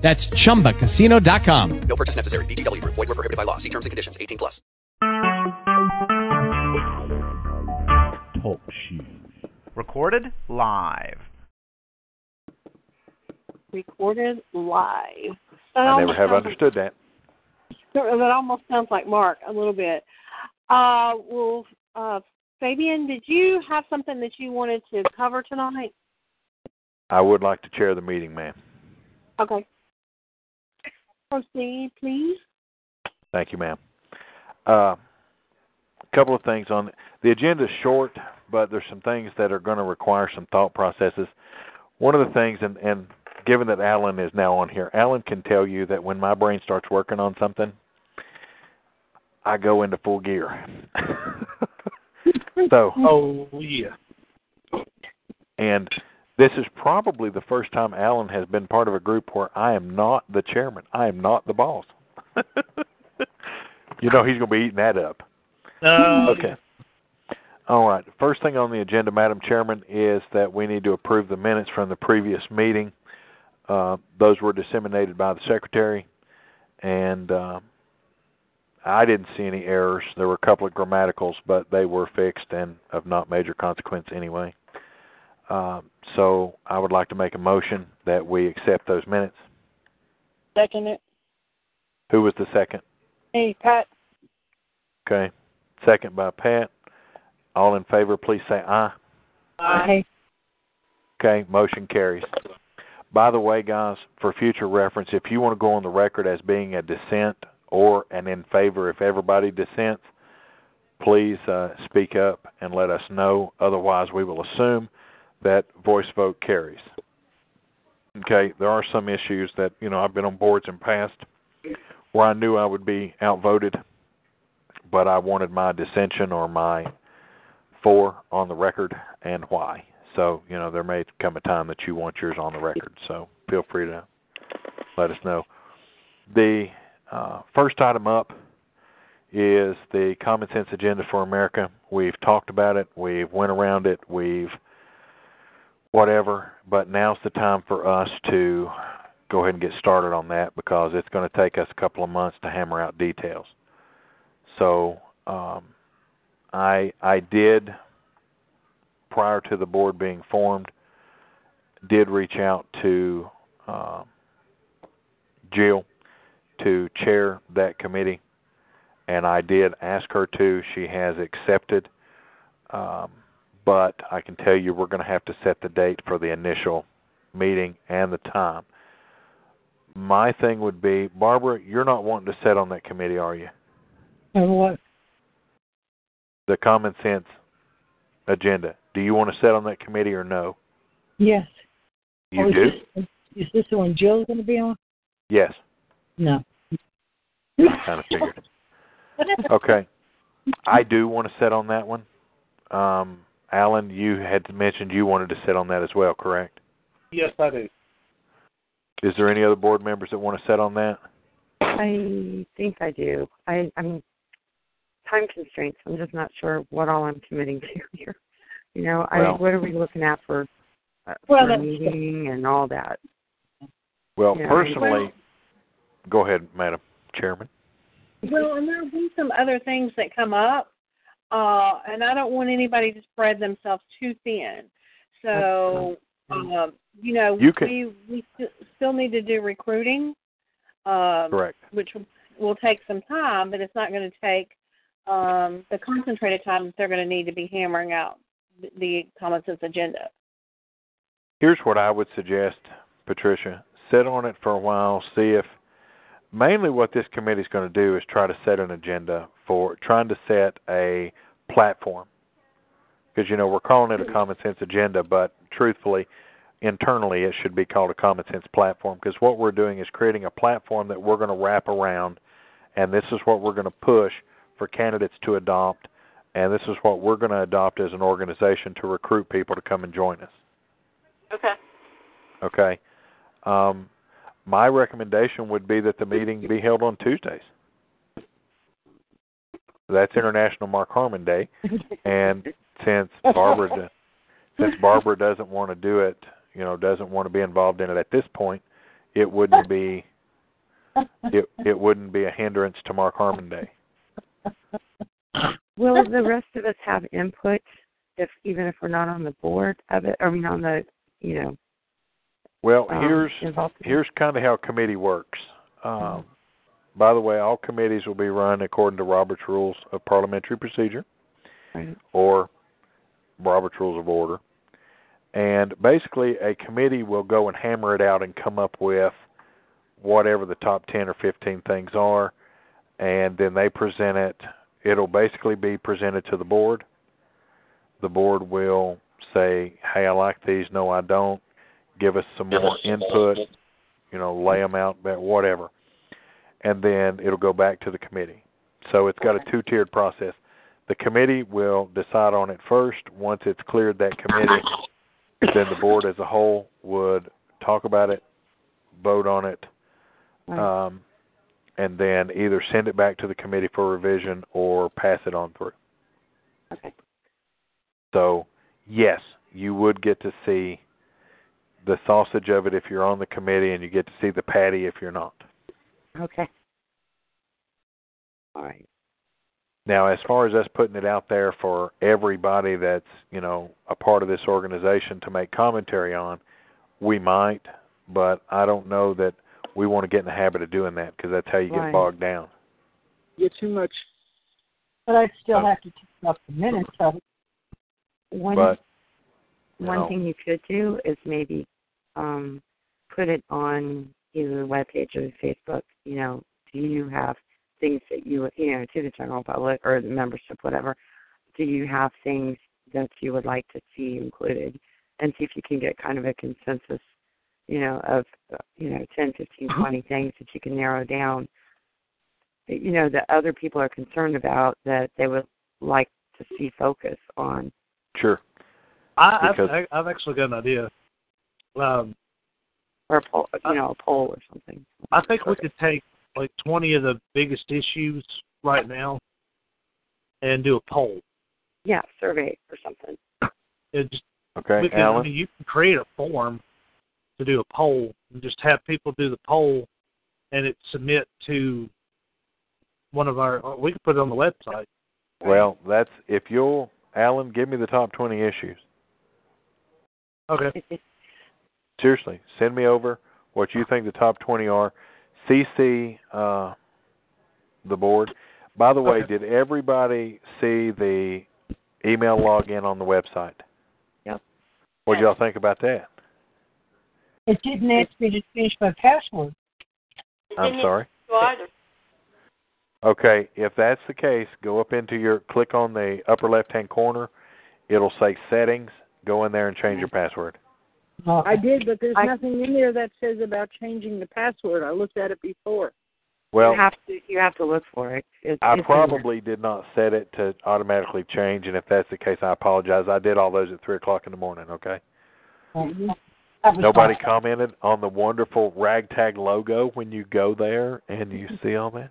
That's chumbacasino.com. No purchase necessary. VGW Group. Void were prohibited by law. See terms and conditions. 18 plus. Talk shoes. Recorded live. recorded live. That I never have sounds- understood that. That almost sounds like Mark a little bit. Uh, well, uh, Fabian, did you have something that you wanted to cover tonight? I would like to chair the meeting, ma'am. Okay. Proceed, please. Thank you, ma'am. Uh, a couple of things on the agenda is short, but there's some things that are going to require some thought processes. One of the things, and, and given that Alan is now on here, Alan can tell you that when my brain starts working on something, I go into full gear. so, Oh yeah. and this is probably the first time Alan has been part of a group where I am not the chairman. I am not the boss. you know he's going to be eating that up. Uh, Okay. All right. First thing on the agenda, Madam Chairman, is that we need to approve the minutes from the previous meeting. Uh, those were disseminated by the secretary, and uh, I didn't see any errors. There were a couple of grammaticals, but they were fixed and of not major consequence anyway. Uh, so I would like to make a motion that we accept those minutes. Second it. Who was the second? Hey, Pat. Okay. Second by Pat. All in favor, please say aye. Aye. Okay, motion carries. By the way, guys, for future reference, if you want to go on the record as being a dissent or an in favor, if everybody dissents, please uh, speak up and let us know. Otherwise, we will assume that voice vote carries. Okay, there are some issues that, you know, I've been on boards in past where I knew I would be outvoted, but I wanted my dissension or my for on the record and why. So, you know, there may come a time that you want yours on the record. So feel free to let us know. The uh, first item up is the Common Sense Agenda for America. We've talked about it. We've went around it. We've whatever. But now's the time for us to go ahead and get started on that because it's going to take us a couple of months to hammer out details. So um, I I did prior to the board being formed did reach out to um, Jill to chair that committee, and I did ask her to. She has accepted, um, but I can tell you we're going to have to set the date for the initial meeting and the time. My thing would be, Barbara, you're not wanting to sit on that committee, are you? And what? The common sense agenda. Do you want to sit on that committee or no? Yes. You Oh, is do? This, is this the one Jill's going to be on? Yes, No. kind of figured. Okay. I do want to sit on that one. Um, Alan, you had mentioned you wanted to sit on that as well, correct? yes, I do. Is there any other board members that want to sit on that? I think I do. I, I'm time constraints. I'm just not sure what all I'm committing to here. You know, Well- I what are we looking at for, uh, Well, for meeting and all that? Well, Yeah. personally, go ahead, Madam Chairman. Well, and there'll be some other things that come up, uh, and I don't want anybody to spread themselves too thin. So, um, you know, You can- we we st- still need to do recruiting, um, Correct. which will- take some time, but it's not going to take um, the concentrated time that they're going to need to be hammering out the, the common sense agenda. Here's what I would suggest, Patricia. Sit on it for a while, see if mainly what this committee is going to do is try to set an agenda for trying to set a platform. Because you know, we're calling it a common sense agenda, but truthfully, internally it should be called a common sense platform because what we're doing is creating a platform that we're going to wrap around and this is what we're going to push for candidates to adopt, and this is what we're going to adopt as an organization to recruit people to come and join us. Okay. Okay. Um, my recommendation would be that the meeting be held on Tuesdays. That's International Mark Harmon Day, and since Barbara, since Barbara doesn't want to do it, you know, doesn't want to be involved in it at this point, it wouldn't be it it wouldn't be a hindrance to Mark Harmon Day. Will the rest of us have input if even if we're not on the board of it? I mean, on the you know. Well, um, here's here's kind of how a committee works. Um, by the way, all committees will be run according to Robert's Rules of Parliamentary Procedure Right. or Robert's Rules of Order. And basically, a committee will go and hammer it out and come up with whatever the top 10 or 15 things are, and then they present it. It'll basically be presented to the board. The board will say, hey, I like these, no, I don't. Give us some more input, you know, lay them out, whatever. And then it'll go back to the committee. So it's got a two tiered process. The committee will decide on it first. Once it's cleared that committee, then the board as a whole would talk about it, vote on it, um, and then either send it back to the committee for revision or pass it on through. okay. So, yes, you would get to see the sausage of it if you're on the committee, and you get to see the patty if you're not. Okay. All right. Now, as far as us putting it out there for everybody that's you know a part of this organization to make commentary on, we might, but I don't know that we want to get in the habit of doing that because that's how you get bogged down. Get too much. But I still Oh. have to take up the minutes of it. One But one thing you could do is maybe um put it on either the webpage or Facebook. You know, do you have things that you would- you know to the general public or the membership, whatever? Do you have things that you would like to see included, and see if you can get kind of a consensus, you know, of you know ten, fifteen, twenty things that you can narrow down. that, You know, that other people are concerned about that they would like to see focus on. sure, I, I've, I- I've actually got an idea. Um, or a poll, you know, a poll or something. I think we could take like 20 of the biggest issues right now and do a poll. Yeah, survey or something. It just, okay, we can, I Alan. mean, you can create a form to do a poll and just have people do the poll and it submit to one of our. We could put it on the website. Well, that's if you'll, Alan, give me the top twenty issues. Okay. Seriously, send me over what you think the top 20 are. CC uh, the board. By the way, Okay. did everybody see the email login on the website? Yep. What do y'all think about that? It didn't ask me to change my password. I'm sorry. Okay, if that's the case, go up into your click on the upper left-hand corner. It'll say settings. Go in there and change your password. Oh, I did, but there's I- nothing in there that says about changing the password. I looked at it before. Well, you have to you have to look for it. It's, I it's probably did not set it to automatically change, and if that's the case, I apologize. I did all those at three o'clock in the morning. Okay. Mhm. Nobody fine. commented on the wonderful ragtag logo when you go there and you see all that.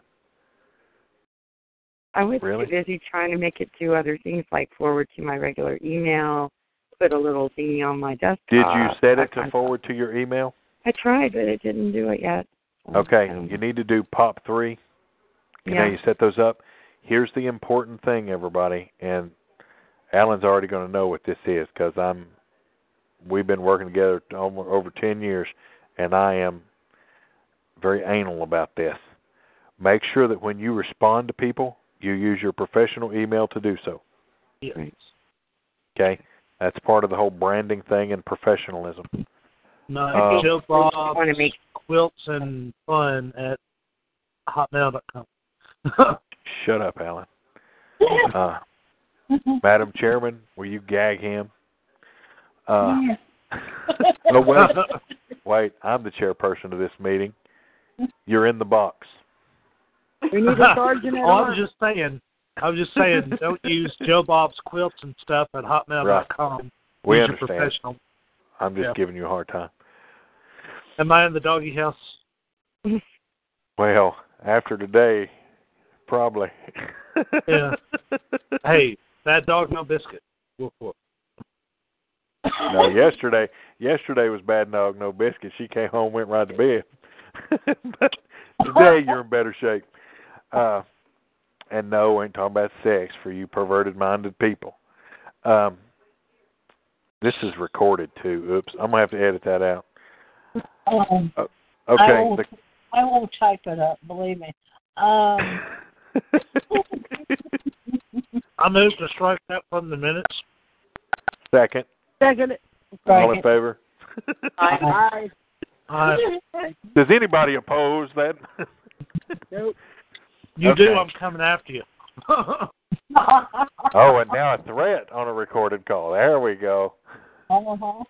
I was Really? too busy trying to make it do other things like forward to my regular email, put a little thingy on my desktop. Did you set it to forward to your email? I tried, but it didn't do it yet. Okay, um, you need to do pop three. You know, you set those up. Here's the important thing, everybody, and Alan's already going to know what this is because I'm. We've been working together over, over ten years, and I am very anal about this. Make sure that when you respond to people, you use your professional email to do so. Yes. Okay, that's part of the whole branding thing and professionalism. Not Uh, Joe Bob to make quilts and fun at hotmail.com. Shut up, Alan. Uh, Madam Chairman, will you gag him? Uh, oh wait, wait! I'm the chairperson of this meeting. You're in the box. We need a sergeant at oh, I was arms. just saying. I was just saying, don't use Joe Bob's quilts and stuff at hotmail.com. We Use your understand. professional. I'm just Yeah. giving you a hard time. Am I in the doggy house? Well, after today, probably. Yeah. hey, bad dog, no biscuit. Woof woof. no, yesterday, yesterday was bad dog, no biscuit. She came home, went right to bed. but today you're in better shape. Uh, and no, we ain't talking about sex for you perverted-minded people. Um, this is recorded too. Oops, I'm gonna have to edit that out. Um, I Okay. won't, I won't type it up. Believe me. Um, I moved to strike that from the minutes. Second, Second. all in favor? Aye. Uh, Does anybody oppose that? Nope. You do, I'm coming after you. oh, and now a threat on a recorded call. There we go. uh-huh.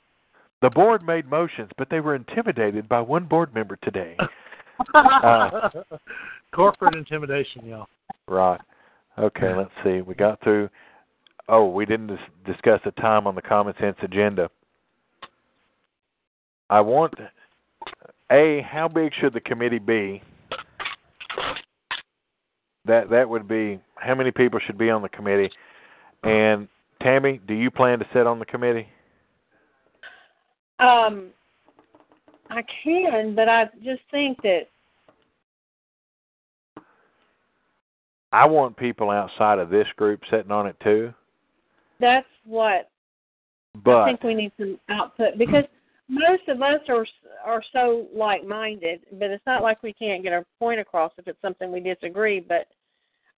The board made motions, but they were intimidated by one board member today. Uh, Corporate intimidation, y'all. Right. Okay, let's see. We got through. Oh, we didn't dis- discuss the time on the common sense agenda. I want a. How big should the committee be? That that would be how many people should be on the committee. And Tammy, do you plan to sit on the committee? Um, I can, but I just think that I want people outside of this group sitting on it too. that's what But I think we need some output because most of us are are so like minded, but it's not like we can't get our point across if it's something we disagree. But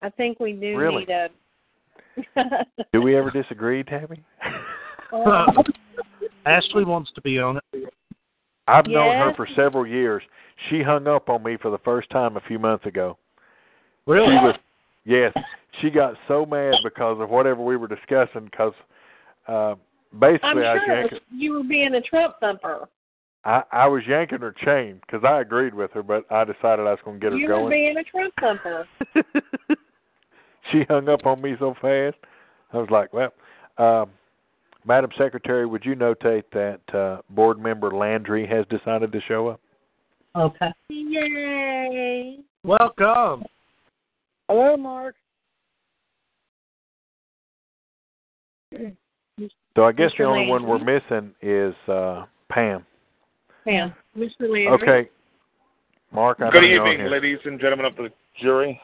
I think we do Really? need a. do we ever disagree, Tammy? Ashley wants to be on it. I've known her for several years. She hung up on me for the first time a few months ago. Really? She was, yes, she got so mad because of whatever we were discussing. Because uh, basically, I'm I was sure yanking, was, you were being a Trump thumper. I, I was yanking her chain because I agreed with her, but I decided I was going to get her You were being a Trump thumper. she hung up on me so fast. I was like, well, um, Madam Secretary, would you notate that uh, board member Landry has decided to show up? Okay. Yay! Welcome. Hello, Mark. So I guess the Mr. only one we're missing is uh, Pam. Pam, Mr. Landry. Okay, Mark. I Good know you're evening, ladies and gentlemen of the jury.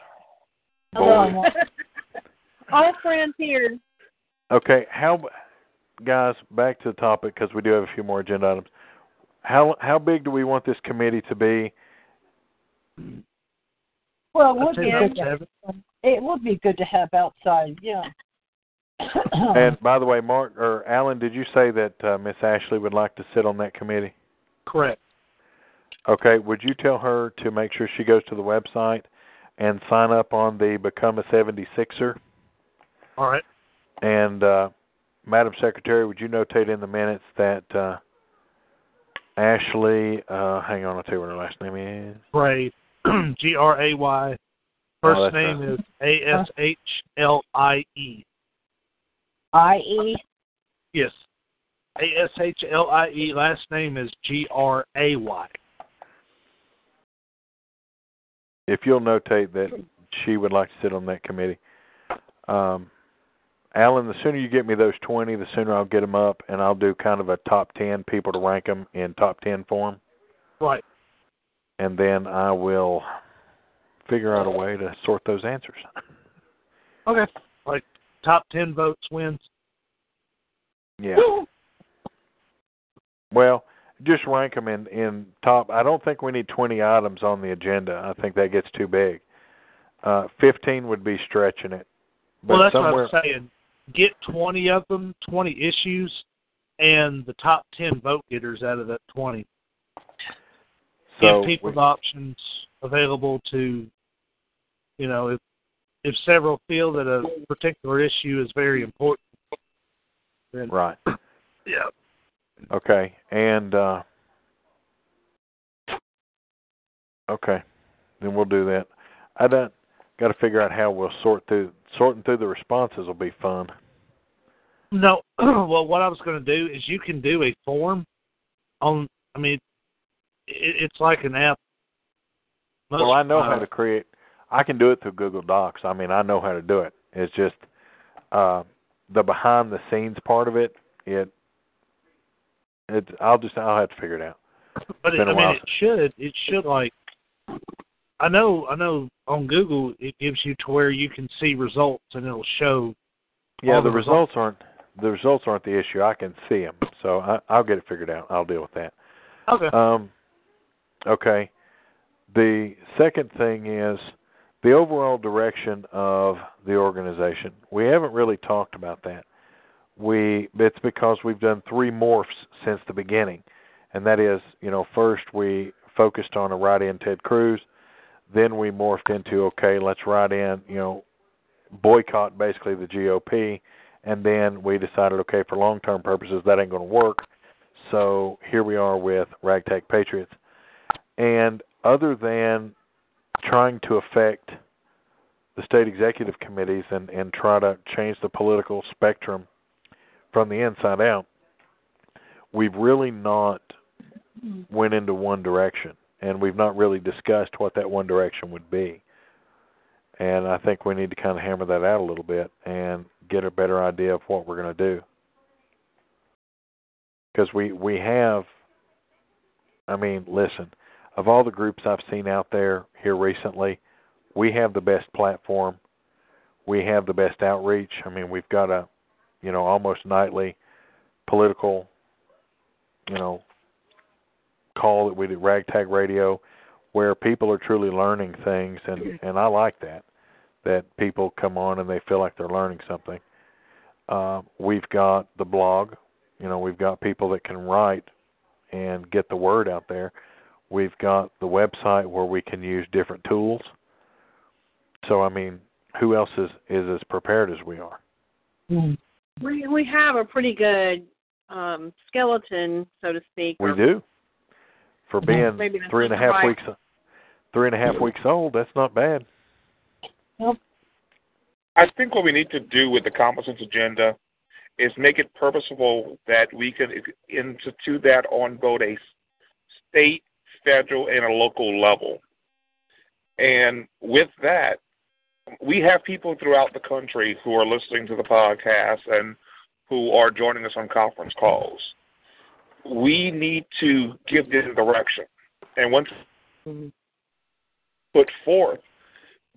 Hello, All friends here. Okay, how, guys? Back to the topic because we do have a few more agenda items. How how big do we want this committee to be? Well, it I'd be good. To, it would be good to have outside. Yeah. And by the way, Mark or Alan, did you say that uh, Miss Ashley would like to sit on that committee? Correct. Okay, would you tell her to make sure she goes to the website and sign up on the Become a 76er? All right. And uh, Madam Secretary, would you notate in the minutes that uh, Ashley, uh, hang on, I'll tell you what her last name is. Gray. G R A Y. First Oh, name right. is A S H L I E. I.E. Yes. A S H L I E. Last name is G R A Y. If you'll notate that she would like to sit on that committee. Um, Alan, the sooner you get me those 20, the sooner I'll get them up, and I'll do kind of a top 10 people to rank them in top 10 form. Right. and then I will figure out a way to sort those answers. Okay. Like top ten votes wins. Yeah. Well, just rank them in in top. I don't think we need 20 items on the agenda. I think that gets too big. Uh 15 would be stretching it. But well, that's somewhere, what I'm saying. Get twenty of them, twenty issues, and the top ten vote getters out of that twenty. so Give people we- the options available to, you know, if if several feel that a particular issue is very important, then right. yeah. Okay. And uh okay. Then we'll do that. I don't got to figure out how we'll sort through sorting through the responses will be fun. No, well, what I was going to do is you can do a form on. I mean, it, it's like an app. Most, well, I know uh, how to create. I can do it through Google Docs. I mean, I know how to do it. It's just uh, the behind the scenes part of it. It. It. I'll just. I'll have to figure it out. But it, I mean, it should. It should like. I know. I know. On Google, it gives you to where you can see results, and it'll show. Yeah, the results aren't the results aren't the issue. I can see them, so I, I'll get it figured out. I'll deal with that. Okay. Um, okay. The second thing is the overall direction of the organization. We haven't really talked about that. We it's because we've done three morphs since the beginning, and that is, you know, first we focused on a write-in Ted Cruz, then we morphed into okay, let's write in, you know, boycott basically the GOP, and then we decided okay, for long-term purposes that ain't going to work. So here we are with Ragtag Patriots. And other than trying to affect the state executive committees and, and try to change the political spectrum from the inside out, we've really not went into one direction and we've not really discussed what that one direction would be. And I think we need to kind of hammer that out a little bit and get a better idea of what we're going to do. Because we we have I mean, listen, of all the groups I've seen out there here recently, we have the best platform. We have the best outreach. I mean, we've got a, you know, almost nightly political, you know, call that we do ragtag radio where people are truly learning things and and I like that that people come on and they feel like they're learning something. Uh, we've got the blog, you know, we've got people that can write and get the word out there. We've got the website where we can use different tools. So I mean, who else is is as prepared as we are? We we have a pretty good um skeleton, so to speak. We or- do. For being Maybe that's three and a not half right. weeks three and a half weeks old, that's not bad. I think what we need to do with the common sense agenda is make it purposeful that we can institute that on both a state, federal, and a local level. And with that, we have people throughout the country who are listening to the podcast and who are joining us on conference calls. We need to give them direction. And once put forth,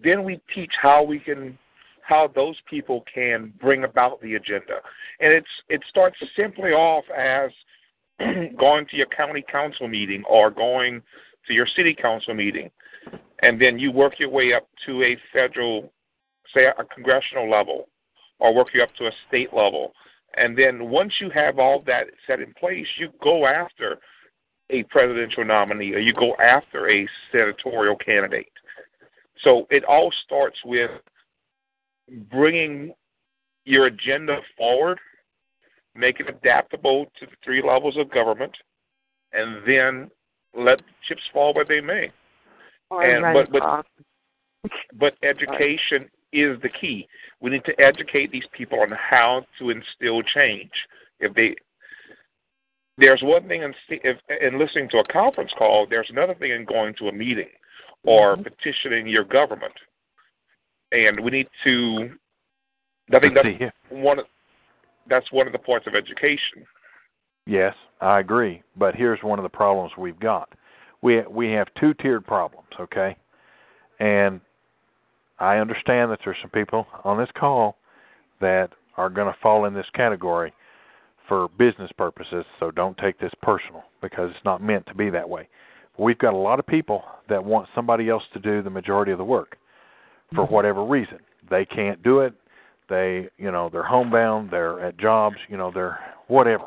then we teach how we can how those people can bring about the agenda. And it's it starts simply off as going to your county council meeting or going to your city council meeting. And then you work your way up to a federal say a congressional level or work you up to a state level. And then once you have all that set in place, you go after a presidential nominee or you go after a senatorial candidate. So it all starts with bringing your agenda forward, make it adaptable to the three levels of government, and then let the chips fall where they may. Or And- but- but- But education is the key. We need to educate these people on how to instill change. If they there's one thing in, if, in listening to a conference call, there's another thing in going to a meeting or mm-hmm. petitioning your government. And we need to. I think that's one. Of, that's one of the points of education. Yes, I agree. But here's one of the problems we've got. We we have two tiered problems, okay? And I understand that there's some people on this call that are going to fall in this category for business purposes, so don't take this personal because it's not meant to be that way. We've got a lot of people that want somebody else to do the majority of the work for mm-hmm. whatever reason. They can't do it. They, you know, they're homebound, they're at jobs, you know, they're whatever.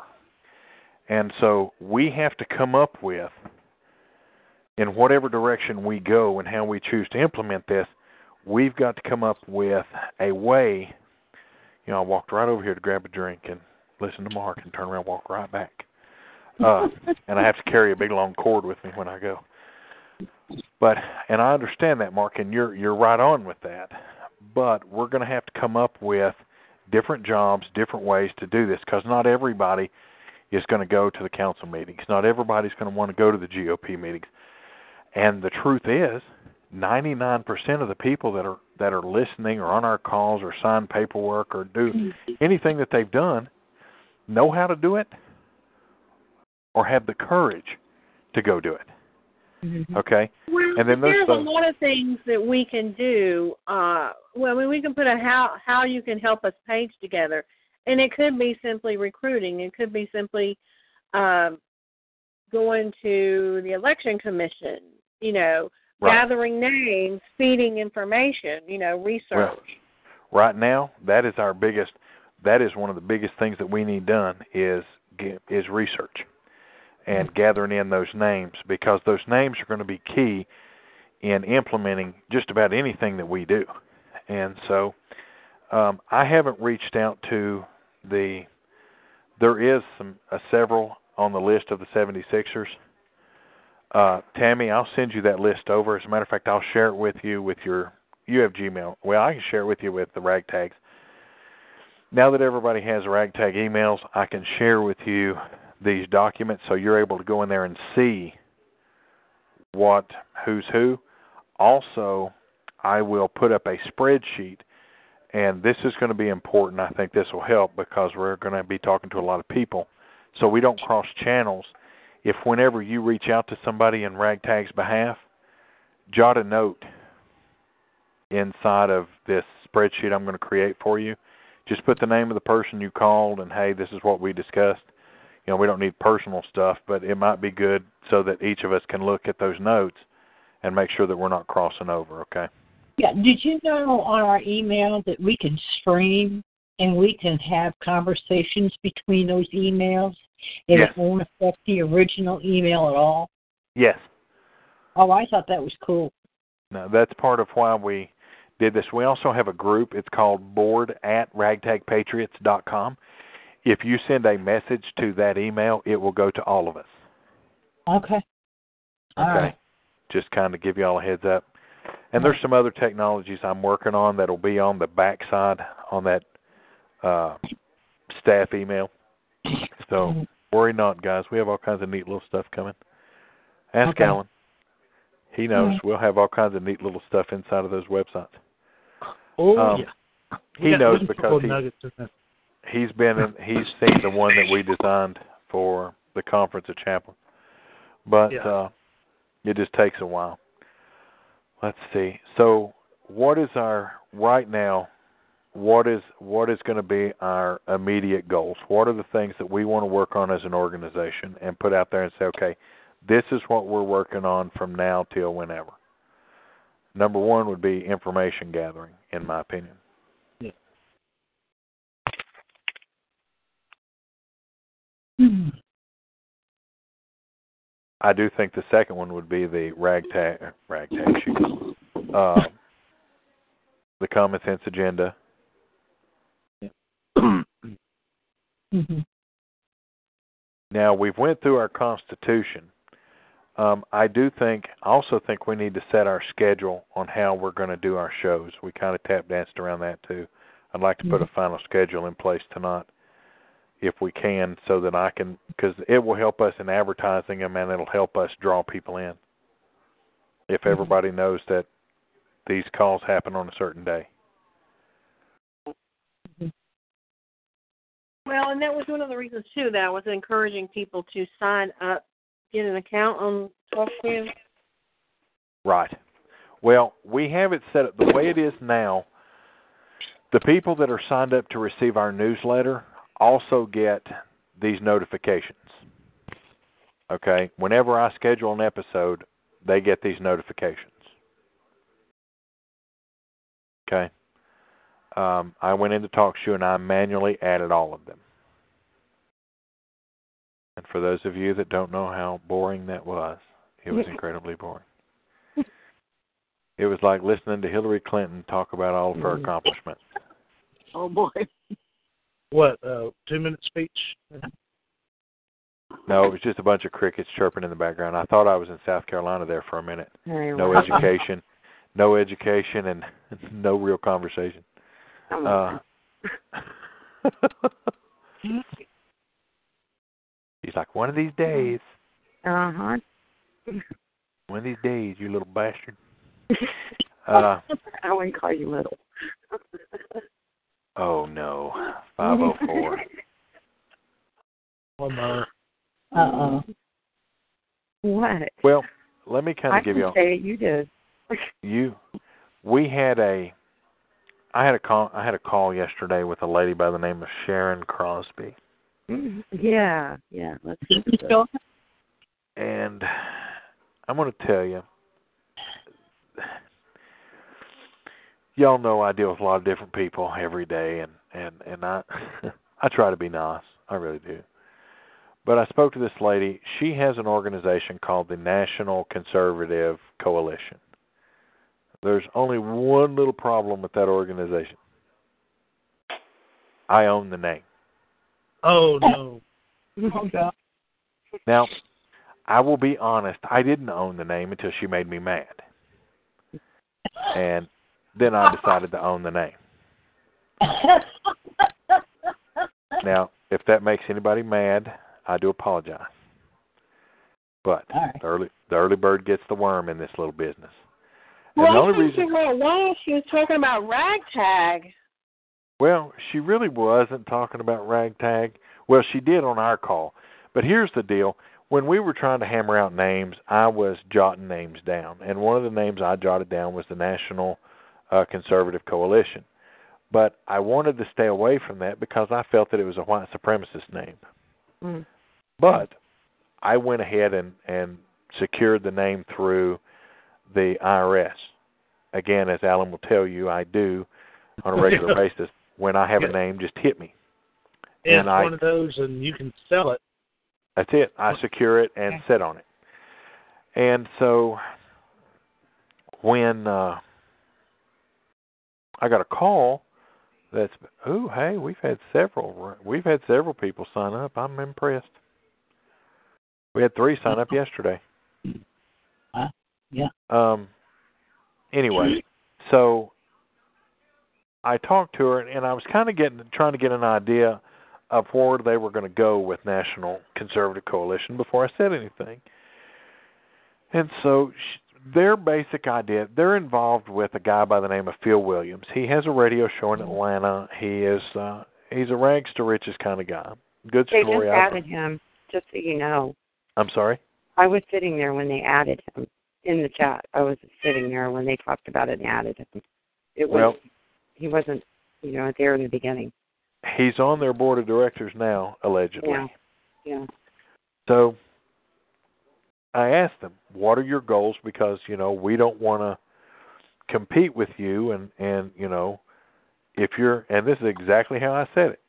And so we have to come up with, in whatever direction we go and how we choose to implement this, we've got to come up with a way. You know, I walked right over here to grab a drink and listen to Mark and turn around and walk right back. Uh, and I have to carry a big long cord with me when I go. But and I understand that, Mark, and you're you're right on with that. But we're going to have to come up with different jobs, different ways to do this because not everybody is going to go to the council meetings. Not everybody's going to want to go to the GOP meetings. And the truth is, 99% of the people that are that are listening or on our calls or sign paperwork or do mm-hmm. anything that they've done know how to do it or have the courage to go do it. Mm-hmm. Okay? Well, and then there's a lot of things that we can do. Uh, well, I mean, we can put a how how you can help us page together, and it could be simply recruiting. It could be simply um, going to the election commission. You know, Right. gathering names, feeding information. You know, research. Well, right now that is our biggest that is one of the biggest things that we need done is is research and gathering in those names because those names are going to be key in implementing just about anything that we do and so um, I haven't reached out to the there is some uh, several on the list of the 76ers uh, Tammy, I'll send you that list over. As a matter of fact, I'll share it with you with your you have Gmail. Well, I can share it with you with the ragtags. Now that everybody has ragtag emails, I can share with you these documents so you're able to go in there and see what who's who. Also, I will put up a spreadsheet and this is going to be important. I think this will help because we're going to be talking to a lot of people. So we don't cross channels if whenever you reach out to somebody in Ragtag's behalf, jot a note inside of this spreadsheet I'm going to create for you. Just put the name of the person you called and hey, this is what we discussed. You know, we don't need personal stuff, but it might be good so that each of us can look at those notes and make sure that we're not crossing over, okay? Yeah. Did you know on our email that we can stream and we can have conversations between those emails? And Yes. it won't affect the original email at all. Yes. Oh, I thought that was cool. No, that's part of why we did this. We also have a group. It's called board at ragtagpatriots.com. If you send a message to that email, it will go to all of us. Okay. All Okay. right. Just kind of give you all a heads up. And there's some other technologies I'm working on that'll be on the backside on that uh, staff email. So worry not, guys. We have all kinds of neat little stuff coming. Ask Okay. Alan. He knows. We'll have all kinds of neat little stuff inside of those websites. Oh Um, yeah. He knows because he nuggets in there. He's been in, he's seen the one that we designed for the conference at Chaplin. But Yeah. uh it just takes a while. Let's see. So what is our right now what is what is going to be our immediate goals? What are the things that we want to work on as an organization and put out there and say, okay, this is what we're working on from now till whenever. Number one would be information gathering, in my opinion. Hmm. I do think the second one would be the ragtag ragtag shoot. Uh, the common sense agenda. hmm Now we've went through our constitution. Um, I do think, I also think we need to set our schedule on how we're going to do our shows. We kind of tap danced around that too. I'd like to put a final schedule in place tonight, if we can, so that I can, because it will help us in advertising them and it'll help us draw people in. If mm-hmm. everybody knows that these calls happen on a certain day. Mm-hmm. Well, and that was one of the reasons too that I was encouraging people to sign up, get an account on TalkShoe. Right. Well, we have it set up the way it is now. The people that are signed up to receive our newsletter also get these notifications. Okay? Whenever I schedule an episode, they get these notifications. Okay? Um, I went into TalkShoe and I manually added all of them. And for those of you that don't know how boring that was, it was incredibly boring. It was like listening to Hillary Clinton talk about all of her accomplishments. Oh boy. What, uh two minute speech? No, it was just a bunch of crickets chirping in the background. I thought I was in South Carolina there for a minute. Very No well. education, no education, and no real conversation. Uh, he's like, one of these days, Uh huh. one of these days, you little bastard. Uh, I wouldn't call you little. Oh no, five oh four. One more. Uh oh. What? Well, let me kind I of give can you say it. You did. you. We had a, I had a call. I had a call yesterday with a lady by the name of Sharon Crosby, Mm, yeah, yeah. Let's get to Go and I'm going to tell you. Y'all know I deal with a lot of different people every day, and and and I I try to be nice. I really do. But I spoke to this lady. She has an organization called the National Conservative Coalition. There's only one little problem with that organization. I own the name. Oh no. Oh, God. Now, I will be honest, I didn't own the name until she made me mad. And then I decided to own the name. Now, if that makes anybody mad, I do apologize. But right. the early the early bird gets the worm in this little business. And Well, the only think reason she went. She was talking about ragtag. Well, she really wasn't talking about ragtag. Well, she did on our call. But here's the deal. When we were trying to hammer out names, I was jotting names down. And one of the names I jotted down was the National uh, Conservative Coalition. But I wanted to stay away from that because I felt that it was a white supremacist name. Mm. But I went ahead and, and secured the name through the IRS. Again, as Alan will tell you, I do on a regular basis. When I have a name, just hit me. And I- one of those, and you can sell it. That's it. I secure it and Okay. sit on it. And so when uh I got a call that's oh hey we've had several we've had several people sign up. I'm impressed. We had three sign up yesterday. Uh, yeah. Um anyway, so I talked to her and I was kind of getting trying to get an idea of where they were going to go with National Conservative Coalition before I said anything. And so sh- their basic idea, they're involved with a guy by the name of Phil Williams. He has a radio show in Atlanta. He is uh he's a rags to riches kind of guy. Good They story. just I- added him, just so you know. I'm sorry. I was sitting there when they added him in the chat. I was sitting there when they talked about it and added him. It was Well, he wasn't, you know, there in the beginning. he's on their board of directors now, allegedly. Yeah, yeah. So I asked them, "What are your goals?" Because you know we don't want to compete with you, and and you know if you're and this is exactly how I said it.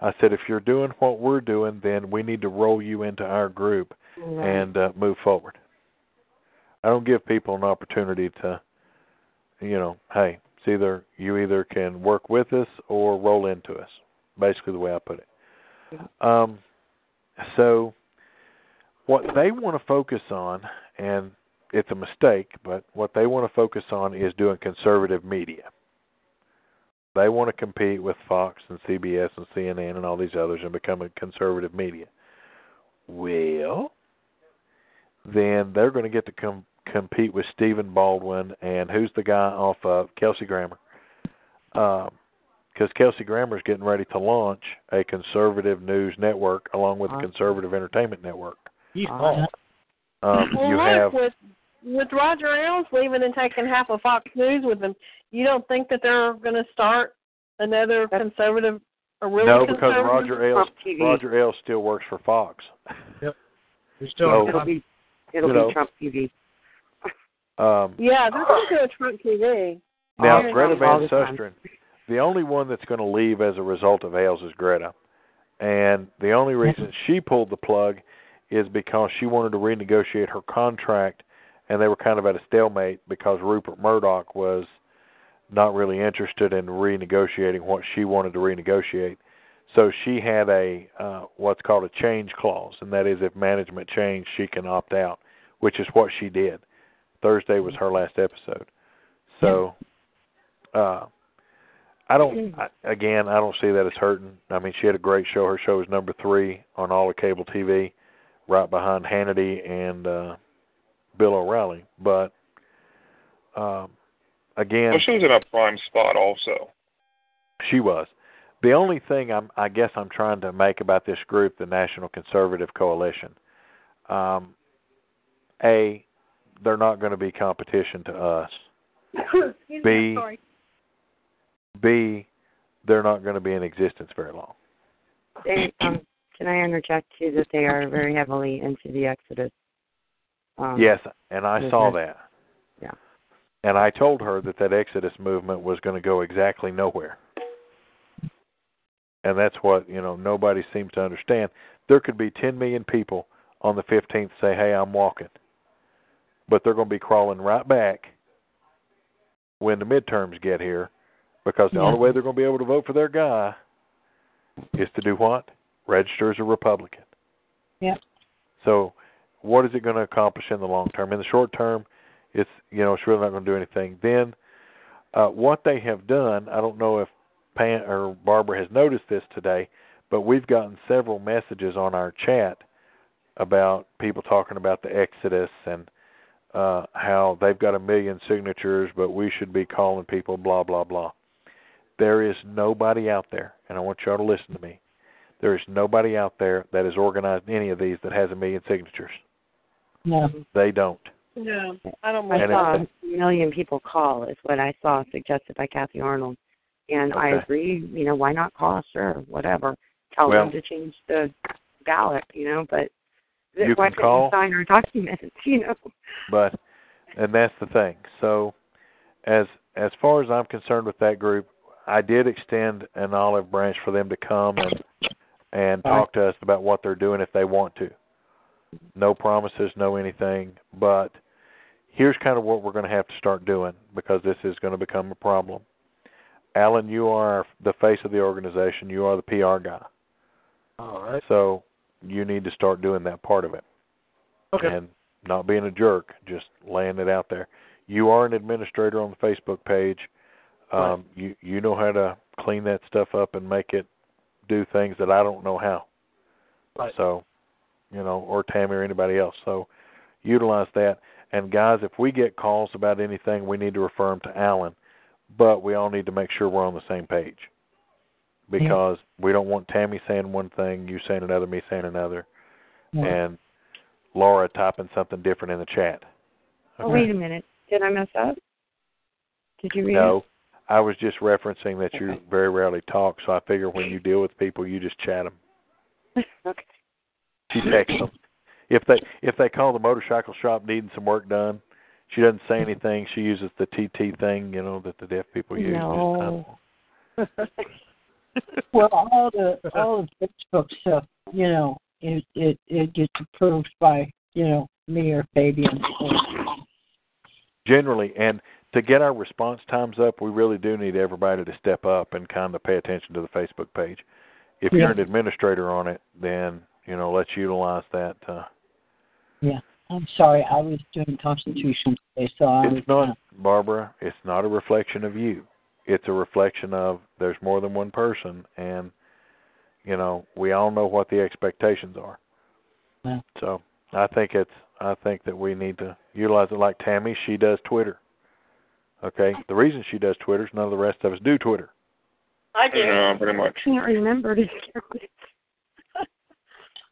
I said if you're doing what we're doing, then we need to roll you into our group Right. and uh, move forward. I don't give people an opportunity to, you know, hey, it's either you either can work with us or roll into us. Basically, the way I put it. Um, so, what they want to focus on, and it's a mistake, but what they want to focus on is doing conservative media. They want to compete with Fox and CBS and CNN and all these others and become a conservative media. Well, then they're going to get to com- compete with Stephen Baldwin and who's the guy off of Kelsey Grammer. Um, because Kelsey Grammer is getting ready to launch a conservative news network along with a conservative entertainment network. You Uh, thought. Um, Well, you look, have with with Roger Ailes leaving and taking half of Fox News with him, you don't think that they're going to start another conservative, a really no because? Roger Ailes Roger Ailes still works for Fox. You're still So- It'll be it'll You be. Trump TV. Um, Yeah, they're going to do a Trump TV. Now, All Greta Van all the time. Susteren, the only one that's going to leave as a result of Ailes is Greta. And the only reason she pulled the plug is because she wanted to renegotiate her contract, and they were kind of at a stalemate because Rupert Murdoch was not really interested in renegotiating what she wanted to renegotiate. So she had a uh, what's called a change clause, and that is if management changed, she can opt out, which is what she did. Thursday was her last episode. So, uh, I don't. I, again, I don't see that as hurting. I mean, she had a great show. Her show was number three on all of cable TV, right behind Hannity and uh, Bill O'Reilly. But um, again, Well, she was in a prime spot also. she was. The only thing I'm, I guess I'm trying to make about this group, the National Conservative Coalition, um, a, they're not going to be competition to us. Excuse me, B, I'm sorry. B, they're not going to be in existence very long. They, um, can I interject too that they are very heavily into the Exodus? Um, yes, and I saw that. Yeah. And I told her that that Exodus movement was going to go exactly nowhere. And that's what, you know, nobody seems to understand. There could be 10 million people on the 15th say, "Hey, I'm walking." But they're going to be crawling right back when the midterms get here because the Yeah. only way they're going to be able to vote for their guy is to do what? Register as a Republican. Yeah. So, what is it going to accomplish in the long term? In the short term, it's you know it's really not going to do anything. Then, uh, what they have done, I don't know if Pan or Barbara has noticed this today, but we've gotten several messages on our chat about people talking about the Exodus and uh, how they've got a million signatures, but we should be calling people blah blah blah. There is nobody out there, and I want y'all to listen to me. There is nobody out there that has organized any of these that has a million signatures. No. They don't. No, I don't I And saw a million people call is what I saw suggested by Kathy Arnold, and I agree. You know, why not call? Sure, whatever. Tell Well- them to change the ballot. You know, but You why can couldn't call. you sign our documents? You know. but and that's the thing. So as as far as I'm concerned with that group, I did extend an olive branch for them to come and and talk to us about what they're doing if they want to. No promises, no anything, but here's kind of what we're going to have to start doing because this is going to become a problem. Alan, you are the face of the organization. You are the PR guy. All right. So you need to start doing that part of it Okay. and not being a jerk, just laying it out there. You are an administrator on the Facebook page. Um, You you know how to clean that stuff up and make it do things that I don't know how. Right. So, you know, or Tammy or anybody else. So, utilize that. And guys, if we get calls about anything, we need to refer them to Alan. But we all need to make sure we're on the same page because we don't want Tammy saying one thing, you saying another, me saying another Yeah. and Laura typing something different in the chat. Oh, wait a minute. Did I mess up? Did you read No, I was just referencing that you Okay. very rarely talk, so I figure when you deal with people, you just chat them. okay. She texts them. If they if they call the motorcycle shop needing some work done, she doesn't say anything. She uses the TT thing, you know, that the deaf people use. No. Well, all the all the Facebook stuff, you know, it it it gets approved by you know me or Fabian. Generally, and to get our response times up, we really do need everybody to step up and kind of pay attention to the Facebook page. If you're an administrator on it, then you know let's utilize that. Uh, Yeah, I'm sorry, I was doing Constitution today, so I was It's not, Barbara. It's not a reflection of you. It's a reflection of there's more than one person, and you know we all know what the expectations are. Yeah. So I think it's I think that we need to utilize it like Tammy. She does Twitter. Okay. The reason she does Twitter is none of the rest of us do Twitter. I do. Yeah, pretty much. I can't remember to count it.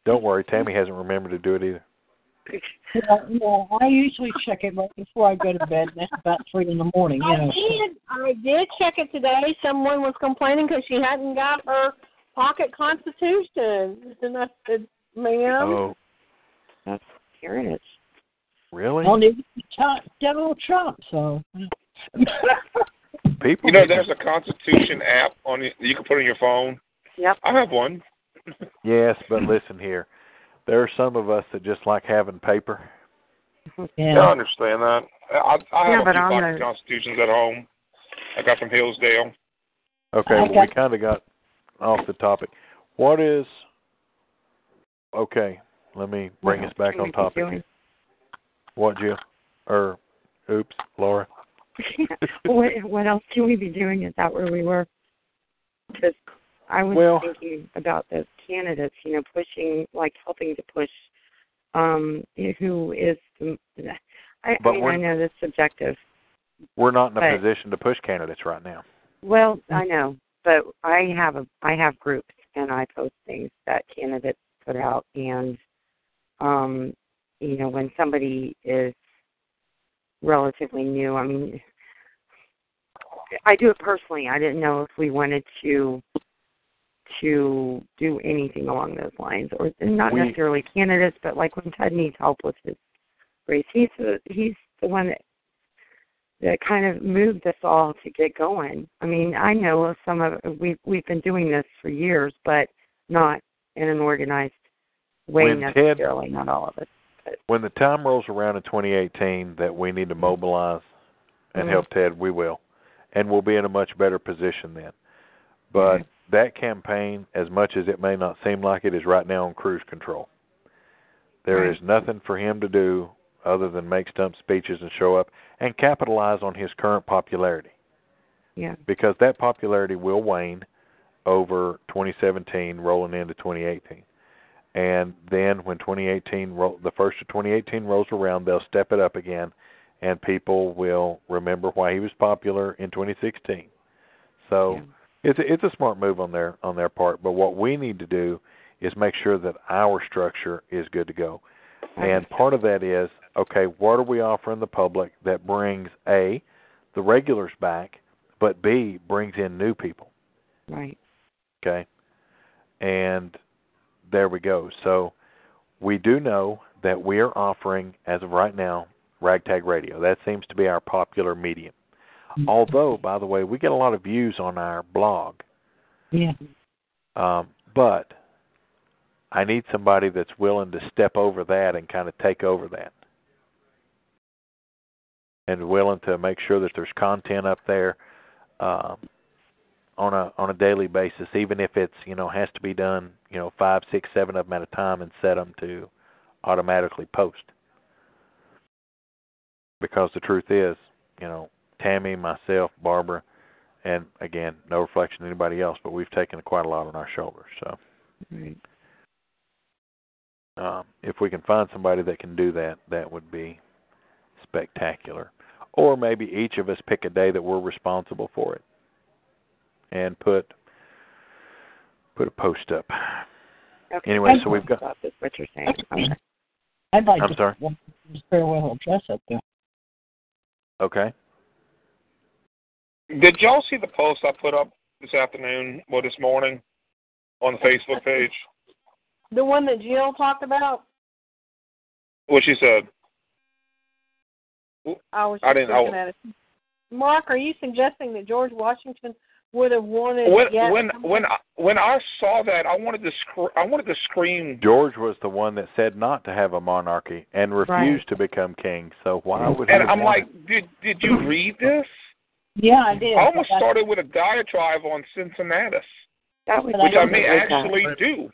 Don't worry, Tammy hasn't remembered to do it either. Well, no, I usually check it right before I go to bed. and That's about three in the morning. You I did. I did check it today. Someone was complaining because she hadn't got her pocket constitution, and I said, "Ma'am, Oh, That's here it is. really? Well, it was Donald Trump, so. People You know, there's a Constitution app on it you can put on your phone. Yep. I have one. Yes, but listen here. There are some of us that just like having paper. Yeah, I understand that. I, I Yeah, have but a few on pocket the- constitutions at home. I got from Hillsdale. Okay, well, we kind of got off the topic. What is okay? Let me bring What us back on can we be topic. doing? What, Jill? Or, oops, Laura. what what else can we be doing? Is that where we were? Because I was Well- thinking about those candidates. You know, pushing like helping to push. Um, who is the? I, I mean, I know that's subjective. We're not in a But- position to push candidates right now. Well, I know, but I have a I have groups and I post things that candidates put out, and um, you know, when somebody is relatively new, I mean, I do it personally. I didn't know if we wanted to to do anything along those lines, or not We- necessarily candidates, but like when Ted needs help with his race, he's the he's the one that that kind of moved us all to get going. I mean, I know some of we've we've been doing this for years, but not in an organized way When Ted- necessarily. not all of it. When the time rolls around in 2018 that we need to mobilize and Mhm. help Ted, we will, and we'll be in a much better position then. But that campaign, as much as it may not seem like it, is right now on cruise control. There Right. is nothing for him to do other than make stump speeches and show up and capitalize on his current popularity Yeah. because that popularity will wane over 2017 rolling into 2018. And then when 2018 roll, the first of 2018 rolls around, they'll step it up again and people will remember why he was popular in 2016. So Yeah. it's a, it's a smart move on their on their part, but what we need to do is make sure that our structure is good to go. And part of that is okay, what are we offering the public that brings A, the regulars back, but B, brings in new people. Right. Okay? And there we go. So we do know that we are offering, as of right now, ragtag radio. That seems to be our popular medium. Although, by the way, we get a lot of views on our blog. Yeah. Um, but I need somebody that's willing to step over that and kind of take over that. And willing to make sure that there's content up there um, on a on a daily basis, even if it's you know has to be done you know five, six, seven of them at a time and set them to automatically post. Because the truth is, you know, Tammy, myself, Barbara, and again, no reflection on anybody else, but we've taken quite a lot on our shoulders. So Right. um, if we can find somebody that can do that, that would be spectacular. Or maybe each of us pick a day that we're responsible for it, and put put a post up. Okay. Anyway, so we've got. That's what you're saying. Okay. I'd like I'm to sorry? farewell address up there. Okay. Did y'all see the post I put up this afternoon or this morning on the Facebook page? The one that Jill talked about. What she said. I was I didn't- I- at it. Mark, are you suggesting that George Washington would have wanted When yet when when I, when I saw that, I wanted to sc- I wanted to scream. George was the one that said not to have a monarchy and refused to become king. So why would he? And I'm like, wanted- did did you read this? Yeah, I did. I almost started with a diatribe on Cincinnatus, That was I which I may agree with that. actually do.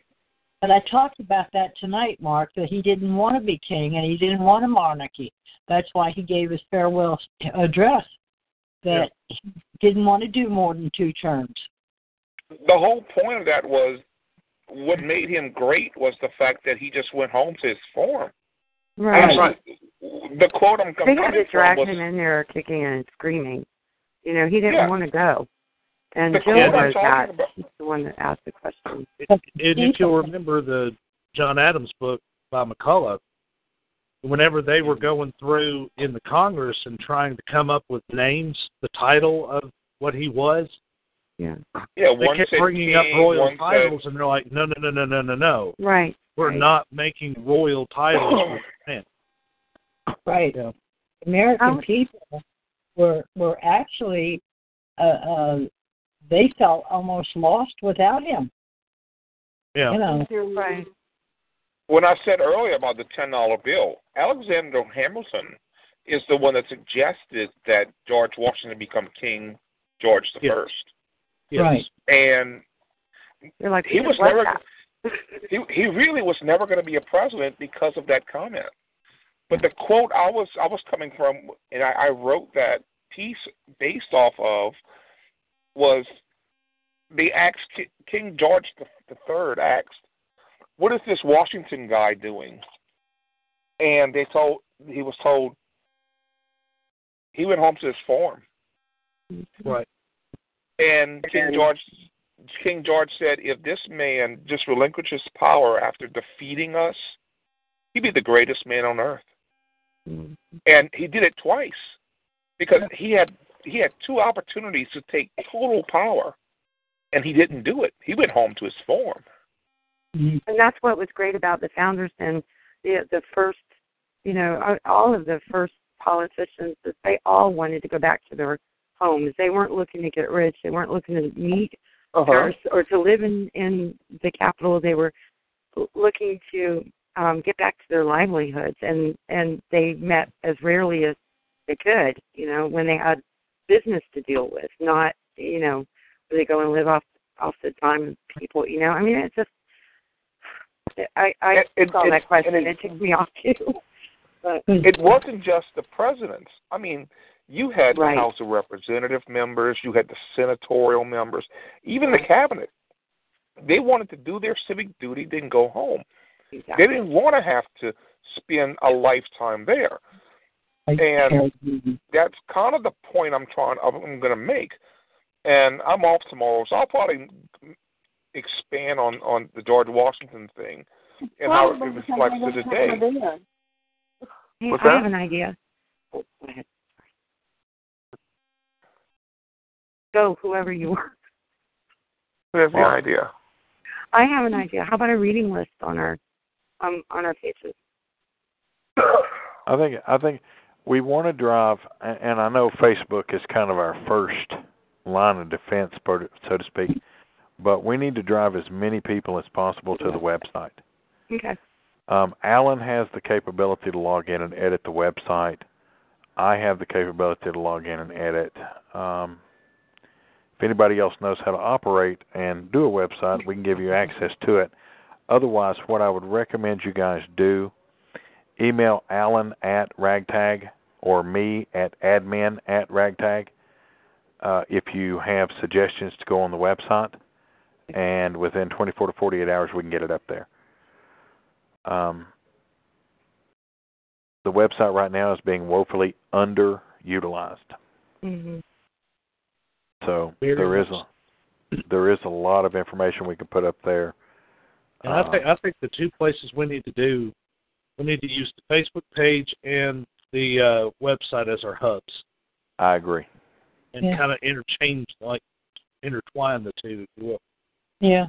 But I talked about that tonight, Mark, that he didn't want to be king and he didn't want a monarchy. That's why he gave his farewell address. That he didn't want to do more than two terms. The whole point of that was what made him great was the fact that he just went home to his farm. Right. Actually, the quote I'm They had coming to from drag was him in there kicking and screaming. You know, he didn't Yeah. want to go. And The Jill quote knows that. about- She's the one that asked the question. And if you'll remember the John Adams book by McCullough, whenever they were going through in the Congress and trying to come up with names, the title of what he was, Yeah. yeah, they one kept bringing up royal titles, and they're like, no, no, no, no, no, no, no. Right. We're Right. not making royal titles for men. Right. Yeah. American people were were actually uh, uh, they felt almost lost without him. Yeah. You know. Right. When I said earlier about the ten dollar bill, Alexander Hamilton is the one that suggested that George Washington become King George the Yes. First. Yes. Right. And You're like he was never he, he really was never going to be a president because of that comment. But the quote I was I was coming from, and I, I wrote that piece based off of was they asked King George the, the Third asked, "What is this Washington guy doing?" And they told he was told he went home to his farm. Right. And King George King George said, if this man just relinquishes power after defeating us, he'd be the greatest man on earth. Mm-hmm. And he did it twice because he had he had two opportunities to take total power, and he didn't do it. He went home to his farm. And that's what was great about the founders and the the first you know all of the first politicians that they all wanted to go back to their homes. They weren't looking to get rich. They weren't looking to meet Uh-huh. or, or to live in in the capital. They were looking to um get back to their livelihoods. And and they met as rarely as they could you know when they had business to deal with not you know where they go and live off off the dime of people you know. I mean it's just I I It- it- saw it- that question. and It, it- took me off too. But hmm. It wasn't just the presidents. I mean, you had Right. the House of Representative members, you had the senatorial members, even the cabinet. They wanted to do their civic duty, then go home. exactly. They didn't want to have to spend a lifetime there. And that's kind of the point I'm trying. I'm going to make. And I'm off tomorrow, so I'll probably expand on on the George Washington thing and how it reflects to today. Hey, What's I that? have an idea. Oh, go ahead. Go, whoever you are. There's the idea. I have an idea. How about a reading list on our um on our pages? I think I think we want to drive, and and I know Facebook is kind of our first line of defense, so so to speak. But we need to drive as many people as possible to the website. Okay. Um, Alan has the capability to log in and edit the website. I have the capability to log in and edit. Um, if anybody else knows how to operate and do a website, we can give you access to it. Otherwise, what I would recommend you guys do, email Alan at ragtag or me at admin at ragtag uh, if you have suggestions to go on the website. And within 24 to 48 hours, we can get it up there. Um, the website right now is being woefully underutilized. Mm-hmm. So Very there is much. a there is a lot of information we can put up there. And I Uh, think I think the two places we need to do, we need to use the Facebook page and the uh, website as our hubs, I agree. and Yeah. kind of interchange, like intertwine the two. If you will. Yeah.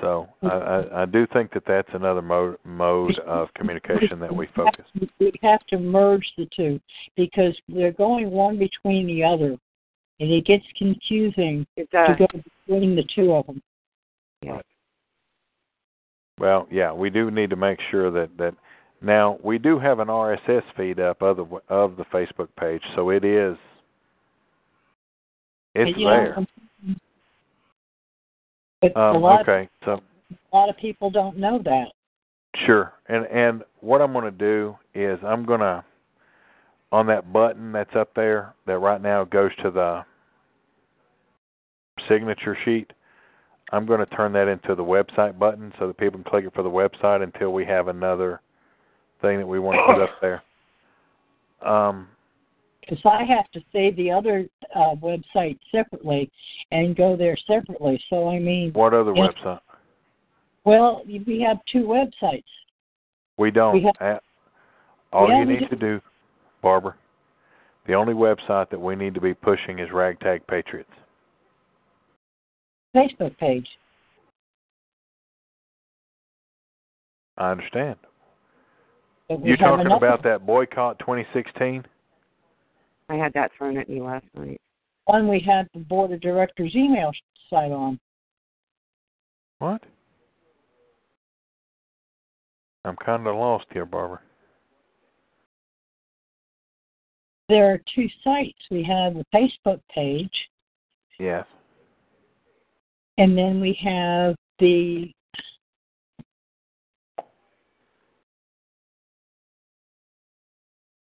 So I, I, I do think that that's another mode mode of communication that we focus. We have to merge the two because they're going one between the other, and it gets confusing It to go between the two of them. Yeah. Well, yeah, we do need to make sure that that now we do have an RSS feed up of the of the Facebook page, so it is it's And, you know, But a Um, lot, okay, so a lot of people don't know that. Sure. And and what I'm going to do is I'm going to on that button that's up there that right now goes to the signature sheet. I'm going to turn that into the website button so that people can click it for the website until we have another thing that we want to put up there. Um, Because I have to save the other uh, website separately and go there separately. So I mean, what other website? well, we have two websites. We don't. We have- all Yeah, you need to do, Barbara, the only website that we need to be pushing is Ragtag Patriots. Facebook page. I understand. You have talking about that boycott 2016? I had that thrown at me last night. one we had the board of directors email site on. What? I'm kind of lost here, Barbara. There are two sites. We have the Facebook page, Yes. And then we have the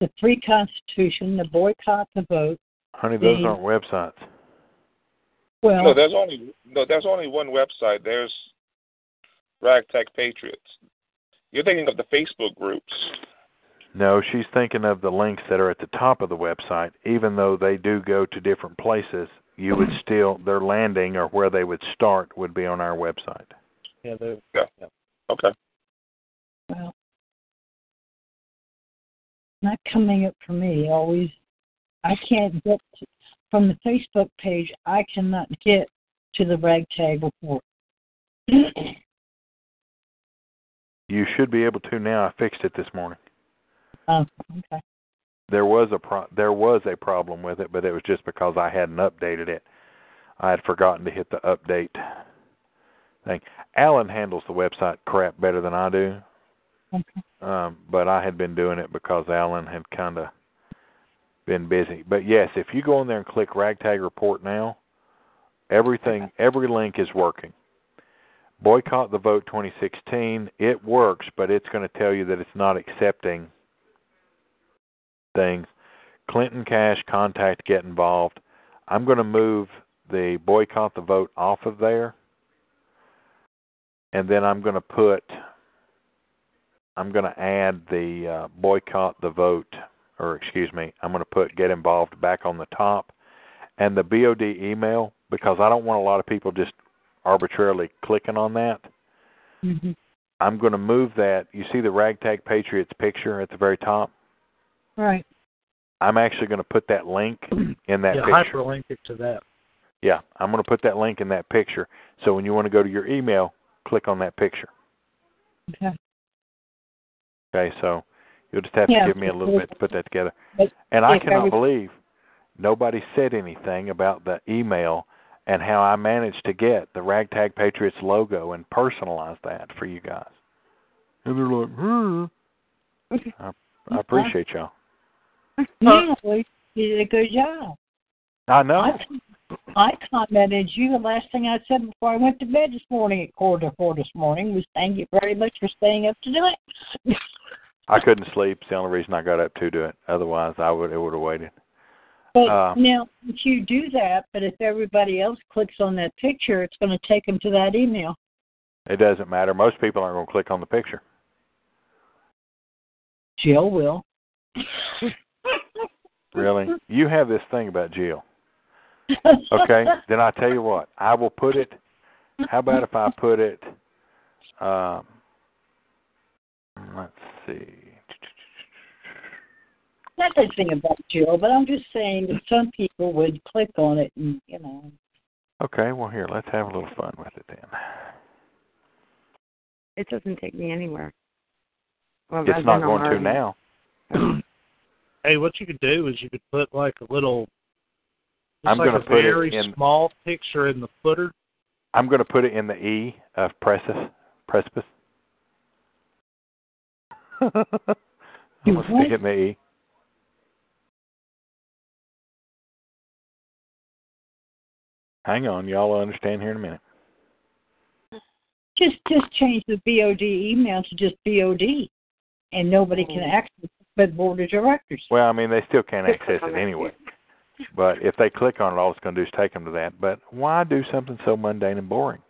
the free constitution, the boycott the vote. Honey, those The- aren't websites. Well, No, there's only no. There's only one website. There's Ragtag Patriots. You're thinking of the Facebook groups. No, she's thinking of the links that are at the top of the website. Even though they do go to different places, you would still their landing or where they would start would be on our website. Yeah, they're, Yeah. Okay. well, not coming up for me. Always, I can't get to, from the Facebook page. I cannot get to the ragtag report. You should be able to now. I fixed it this morning. oh, okay. There was a pro- there was a problem with it, but it was just because I hadn't updated it. I had forgotten to hit the update thing. Alan handles the website crap better than I do. Okay. um, but I had been doing it because Alan had kind of been busy. But yes, if you go in there and click Ragtag Report now, everything, every link is working. Boycott the Vote 2016, it works, but it's going to tell you that it's not accepting things. Clinton Cash contact get involved. I'm going to move the boycott the vote off of there. And then I'm going to put I'm going to add the uh, boycott the vote, or excuse me, I'm going to put get involved back on the top, and the BOD email because I don't want a lot of people just arbitrarily clicking on that. hmm I'm going to move that. You see the Ragtag Patriots picture at the very top. Right. I'm actually going to put that link in that yeah, picture. hyperlink it to that. Yeah, I'm going to put that link in that picture. So when you want to go to your email, click on that picture. Okay. Okay, so you'll just have Yeah, to give me a little bit to put that together. And I cannot believe nobody said anything about the email and how I managed to get the Ragtag Patriots logo and personalize that for you guys. And they're like, hmm. I, I appreciate y'all. Yeah, well, you did a good job. I know. I, commented you. The last thing I said before I went to bed this morning at quarter to four this morning was thank you very much for staying up to do it. I couldn't sleep. It's the only reason I got up to do it. Otherwise, I would it would have waited. But Uh, now, if you do that, but if everybody else clicks on that picture, it's going to take them to that email. It doesn't matter. Most people aren't going to click on the picture. Jill will. Really? You have this thing about Jill. Okay? then I tell you what. I will put it. How about if I put it? Um, let's see. Not the thing about Jill, but I'm just saying that some people would click on it and you know. Okay. Well, here. Let's have a little fun with it then. It doesn't take me anywhere. Well, It's not going to now. Hey, what you could do is you could put like a little. Just I'm like gonna a put it in- small picture in the footer. I'm going to put it in the E of precipice. Precipice. I'm going to stick it in the E. Hang on, y'all will understand here in a minute. Just just change the BOD email to just BOD, and nobody can oh. access it but the board of directors. Well, I mean, they still can't access it anyway. But if they click on it, all it's going to do is take them to that. But why do something so mundane and boring?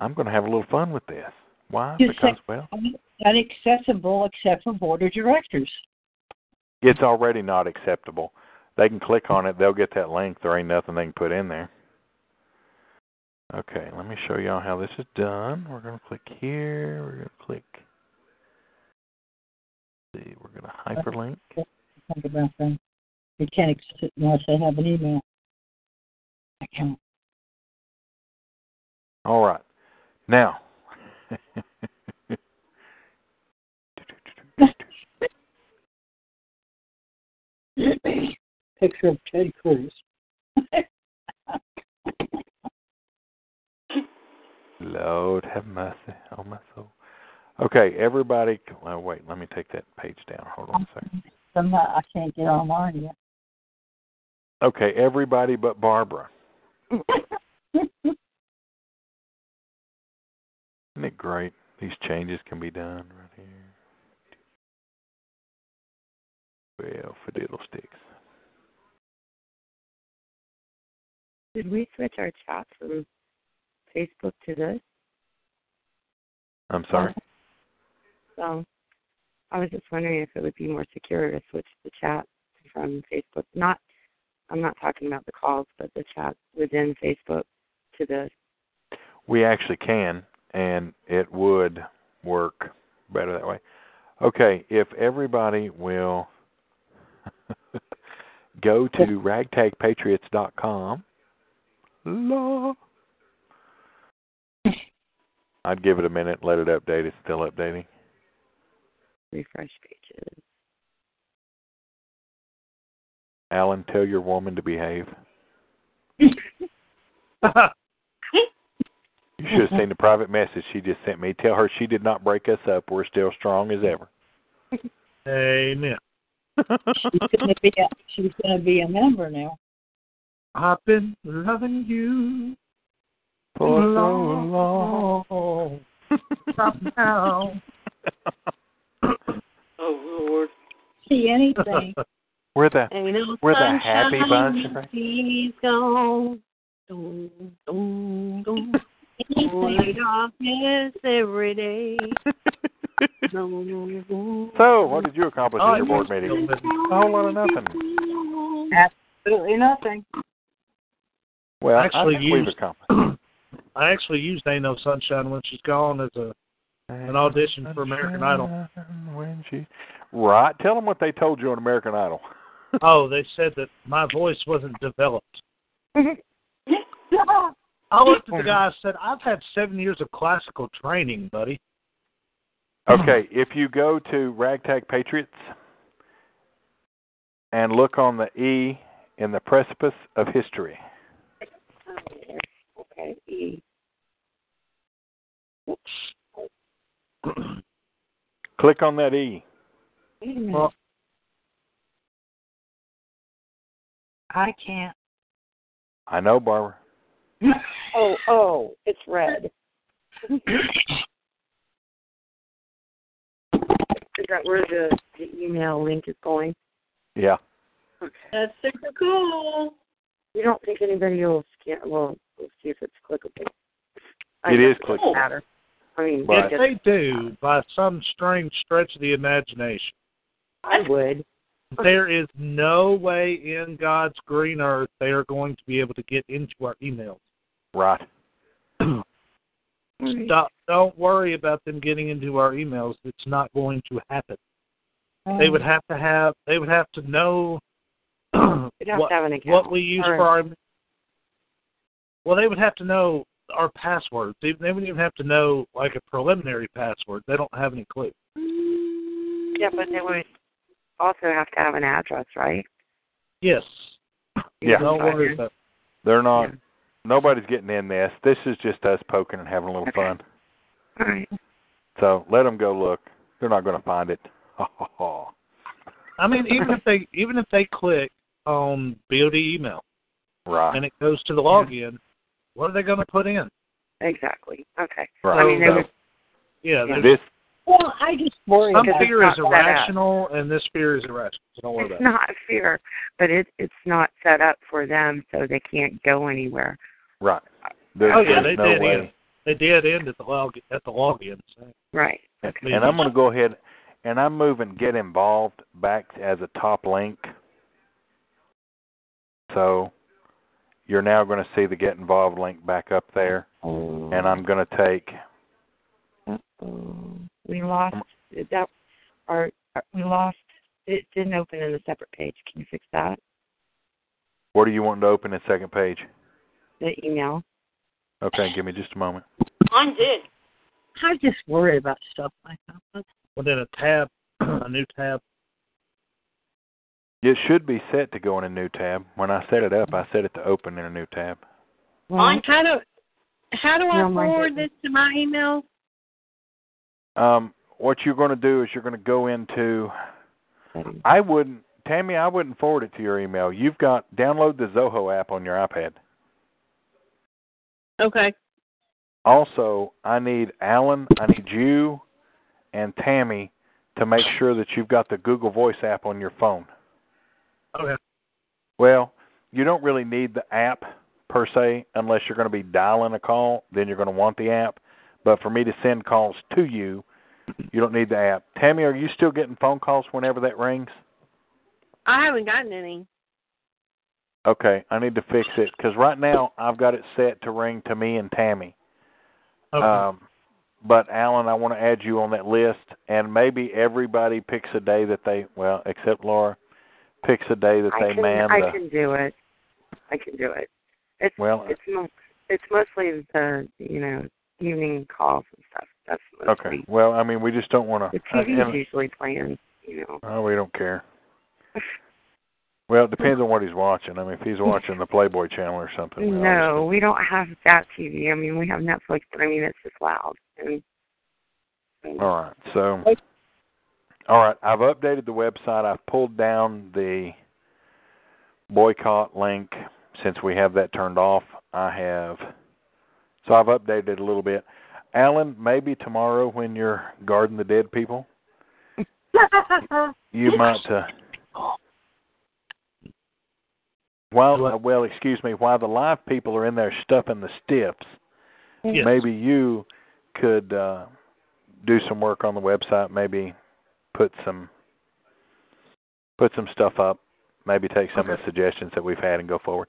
I'm going to have a little fun with this. Why? Just Because, well, Inaccessible except for board of directors. it's already not acceptable. They can click on it, they'll get that link. There ain't nothing they can put in there. Okay, let me show y'all how this is done. We're going to click here. We're going to click. See, we're going to hyperlink. They can't access it unless they have an email account. All right. Now, Picture of Ted Cruz. Lord have mercy on my soul. Okay, everybody. Oh, wait, let me take that page down. Hold on a second. Somehow I can't get online yet. Okay, everybody but Barbara. Isn't it great. These changes can be done right here. Well, fiddlesticks. Did we switch our chat from Facebook to this? I'm sorry. So I was just wondering if it would be more secure to switch the chat from Facebook. Not, I'm not talking about the calls, but the chat within Facebook to this. We actually can, and it would work better that way. Okay, if everybody will go to ragtagpatriots.com. La. I'd give it a minute, let it update. It's still updating. Refresh pages. Alan, tell your woman to behave. You should have seen the private message she just sent me. Tell her she did not break us up. We're still strong as ever. Amen. She's gonna be a, she's gonna be a member now. I've been loving you For so long. long. Stop now. Oh Lord. See anything? We're the Ain't no we're the happy bunch. right? He's gone. Dum, dum, dum. Darkness every day. Dum, dum. So, what did you accomplish Oh, in your board meeting? Oh, a whole lot of nothing. Absolutely nothing. Well, Actually I think we've used- accomplished. I actually used Ain't No Sunshine when she's gone as a an audition for American Idol. When she, right? Tell them what they told you on American Idol. Oh, they said that my voice wasn't developed. I looked at the mm-hmm. guy and said, I've had seven years of classical training, buddy. Okay, if you go to Ragtag Patriots and look on the E in the precipice of history. Okay. E. Click on that E. Wait a minute. Well, I can't. I know, Barbara. oh, oh, it's red. Is that where the, the email link is going? Yeah. That's super cool. You don't think anybody will scan? Well, we'll see if it's clickable. I It guess is doesn't clickable. Matter. I mean, Right. if they do, by some strange stretch of the imagination, I would. There is no way in God's green earth they are going to be able to get into our emails. Right. Stop. Don't worry about them getting into our emails. It's not going to happen. They would um, have to have. They would have to know You'd have what, to have an account. what we use Or- for our. Well, they would have to know our passwords. They, they wouldn't even have to know like a preliminary password. They don't have any clue. Yeah, but they would also have to have an address, right? Yes. Yeah. Don't worry about. They're not. Yeah. Nobody's getting in this. This is just us poking and having a little Okay. fun. All right. So let them go look. They're not going to find it. I mean, even if they even if they click on BOD email Right. and it goes to the login, what are they going to put in? Exactly. Okay. Right. I mean, they So, would. Yeah, Yeah. this Well, I just worry some about fear is not set up. irrational and this fear is irrational. So don't worry It's about it. not fear, but it it's not set up for them, so they can't go anywhere. right. There's, Oh yeah, they no did way. end. They did end at the log at the login. So. Right. And, Okay. and I'm going to go ahead and I'm moving get involved back as a top link. So you're now going to see the get involved link back up there, and I'm going to take. Uh-oh. We lost um, that. Our, our we lost. It didn't open in a separate page. Can you fix that? What do you want to open the second page? The email. Okay, give me just a moment. Mine did. I just worry about stuff like that. Well, then a tab, a new tab. It should be set to go in a new tab. When I set it up, I set it to open in a new tab. Well, How do how do I No, forward this to my email? Um, what you're going to do is you're going to go into. I wouldn't, Tammy. I wouldn't forward it to your email. You've got download the Zoho app on your iPad. Okay. Also, I need Alan, I need you and Tammy to make sure that you've got the Google Voice app on your phone. Okay. Well, you don't really need the app per se unless you're going to be dialing a call, then you're going to want the app. But for me to send calls to you, you don't need the app. Tammy, are you still getting phone calls whenever that rings? I haven't gotten any. Okay, I need to fix it because right now I've got it set to ring to me and Tammy. Okay. Um, but Alan, I want to add you on that list, and maybe everybody picks a day that they well, except Laura, picks a day that I they can, man I the. can do it. I can do it. It's Well, it's mo- it's mostly the you know evening calls and stuff. That's Okay. Well, I mean, we just don't want to. the uh, to. TV's usually playing. You know. Oh, we don't care. Well, it depends on what he's watching. I mean, if he's watching the Playboy channel or something. we No, we don't have that TV. I mean, we have Netflix, but I mean, it's just loud. And, and All right. So, all right. I've updated the website. I've pulled down the boycott link since we have that turned off. I have. So I've updated it a little bit. Alan, maybe tomorrow when you're guarding the dead people, you might. Uh, while uh, well, excuse me, while the live people are in there stuffing the stiffs, Yes. maybe you could uh, do some work on the website. Maybe put some put some stuff up. Maybe take some of the suggestions that we've had and go forward.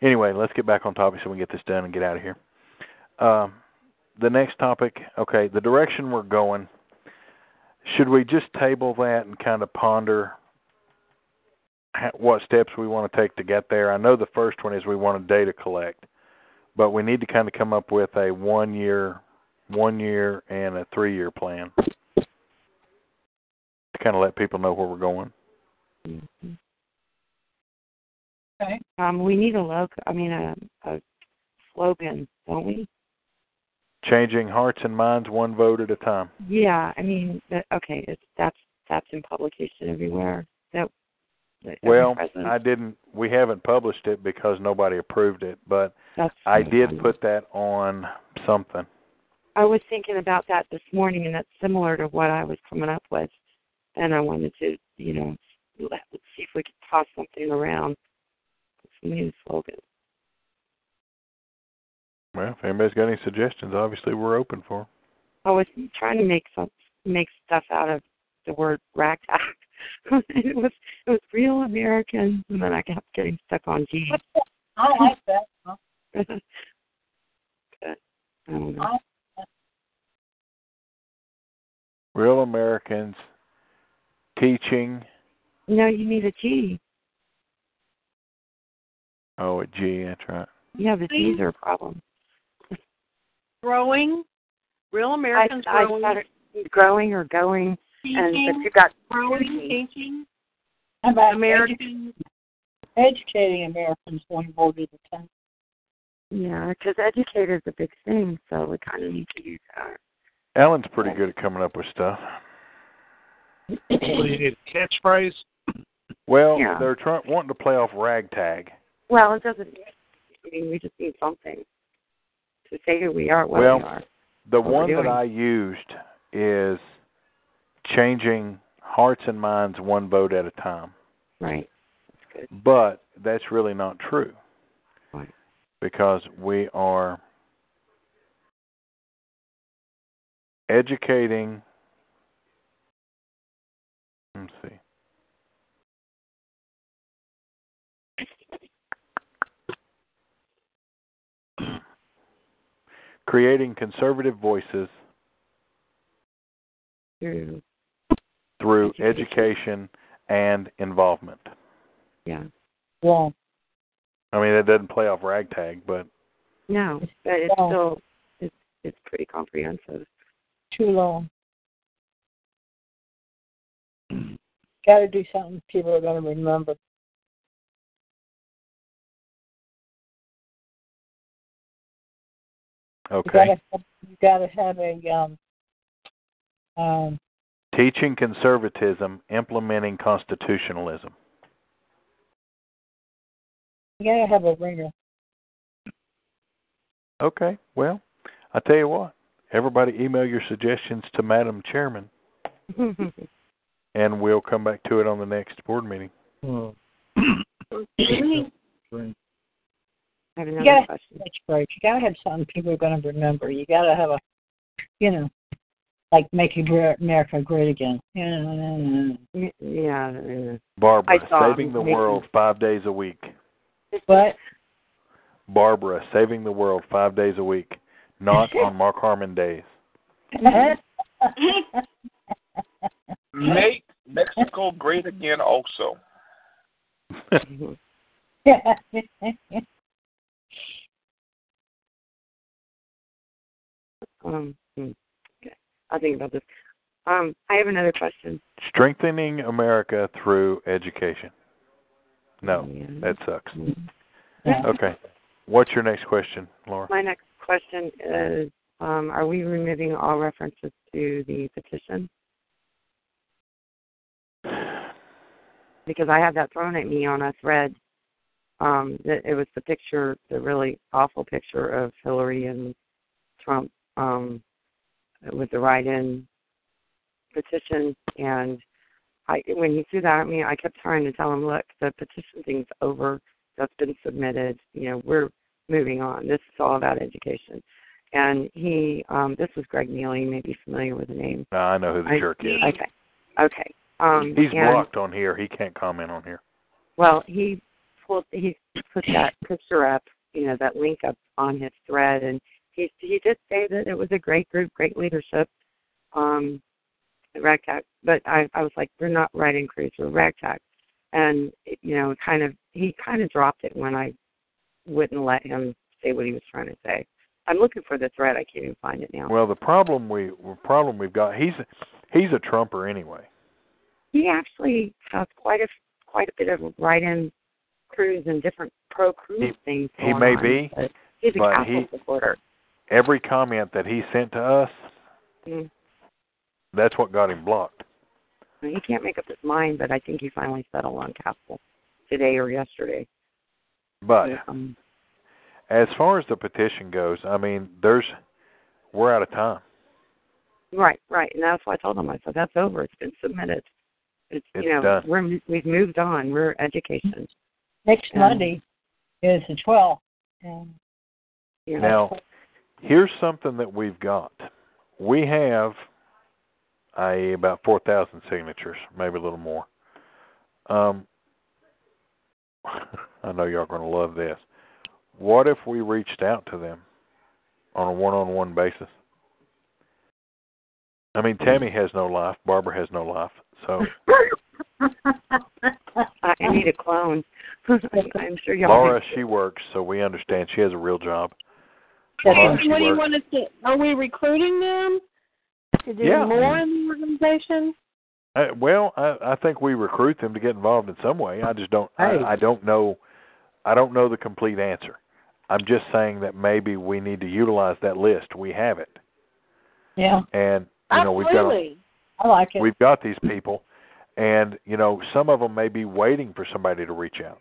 Anyway, let's get back on topic so we can get this done and get out of here. Um, the next topic, okay, the direction we're going. Should we just table that and kind of ponder what steps we want to take to get there? I know the first one is we want to data collect, but we need to kind of come up with a one year, one year, and a three year plan to kind of let people know where we're going. Okay. Um, we need a logo. I mean, a, a slogan, don't we? Changing hearts and minds one vote at a time. Yeah. I mean, that, okay. It's that's that's in publication everywhere. That. that Well, I didn't. We haven't published it because nobody approved it, but That's I did put that on something. I was thinking about that this morning, and that's similar to what I was coming up with. And I wanted to, you know, let, let's see if we could toss something around. Some new slogan. Well, if anybody's got any suggestions, obviously we're open for. 'em. I was trying to make some make stuff out of the word ragtag. it was it was real Americans, and then I kept getting stuck on G. I like that. Huh? I don't know. Real Americans teaching. No, you need a G. Oh, a G. That's right. Yeah, the G's are a problem. Growing, real Americans I, I growing, started growing or going, and teaching, but you got growing, teaching, How about American. educating Americans one vote at a time? Yeah, because educate is a big thing, so we kind of need to use that. Alan's pretty good at coming up with stuff. What do you need? A catchphrase? Well, Yeah. they're trying wanting to play off ragtag. Well, it doesn't. I mean, we just need something to say who we are, what Well, we are. The one that. I used is changing hearts and minds one vote at a time. Right. That's good. But that's really not true. Right. Because we are educating let's see. Creating conservative voices True. through Education. education and involvement. Yeah. Well, I mean, it doesn't play off ragtag, but No, but it's Well- still it's it's pretty comprehensive. too long. Got to do something people are going to remember. Okay. you gotta have a um um Teaching conservatism, implementing constitutionalism. you gotta have a ringer. Okay. Well, I tell you what, everybody email your suggestions to Madam Chairman, and we'll come back to it on the next board meeting. Oh. You I have another gotta question. that's great. You gotta have something people are gonna remember. You gotta have a you know, like making America great again. Yeah. Yeah. Barbara, I saving the world five days a week. What? Barbara, saving the world five days a week, not on Mark Harmon days. Make Mexico great again also. um, hmm, okay. I'll think about this. Um, I have another question. Strengthening America through education. No, Yeah. that sucks. Yeah. Okay. What's your next question, Laura? My next question is: um, Are we removing all references to the petition? Because I had that thrown at me on a thread. Um, it was the picture, the really awful picture of Hillary and Trump um, with the write-in petition, and I when he threw that at me, I kept trying to tell him, look, the petition thing's over. That's been submitted. You know, we're moving on. This is all about education. And he, um, this was Greg Neely. You may be familiar with the name. No, I know who the I- jerk is. Okay. Okay. Um, He's and, blocked on here. He can't comment on here. Well, he pulled, he put that picture up, you know, that link up on his thread, and he he did say that it was a great group, great leadership. Um, Ragtag, but I I was like, we're not writing Cruz, we're Ragtag, and you know, kind of he kind of dropped it when I wouldn't let him say what he was trying to say. I'm looking for the thread. I can't even find it now. Well, the problem we the problem we've got he's he's a trumper anyway. he actually has quite a quite a bit of write-in Cruz and different pro He- things. he may on, be, but he's a but Castle he- supporter. Every comment that he sent to us, Mm. that's what got him blocked. He can't make up his mind, but I think he finally settled on Castle today or yesterday. But um, as far as the petition goes, I mean, there's we're out of time. right, right, and that's why I told him. I said that's over. It's been submitted. It's, It's you know done. we're we've moved on. We're education. Next Um, Monday is the twelfth. And You know, Now, here's something that we've got. We have i.e. about 4,000 signatures, maybe a little more. Um, I know y'all are going to love this. What if we reached out to them on a one-on-one basis? I mean, Tammy has no life. Barbara has no life. So I, I need a clone. I'm sure y'all. Laura, she works, so we understand she has a real job. What do you want us to? Are we recruiting them to do Yeah. more in the organization? Uh, well, I, I think we recruit them to get involved in some way. I just don't. Hey. I, I don't know. I don't know the complete answer. I'm just saying that maybe we need to utilize that list. We have it, yeah, and you know we've got Absolutely. I like it. we've got these people, and you know some of them may be waiting for somebody to reach out.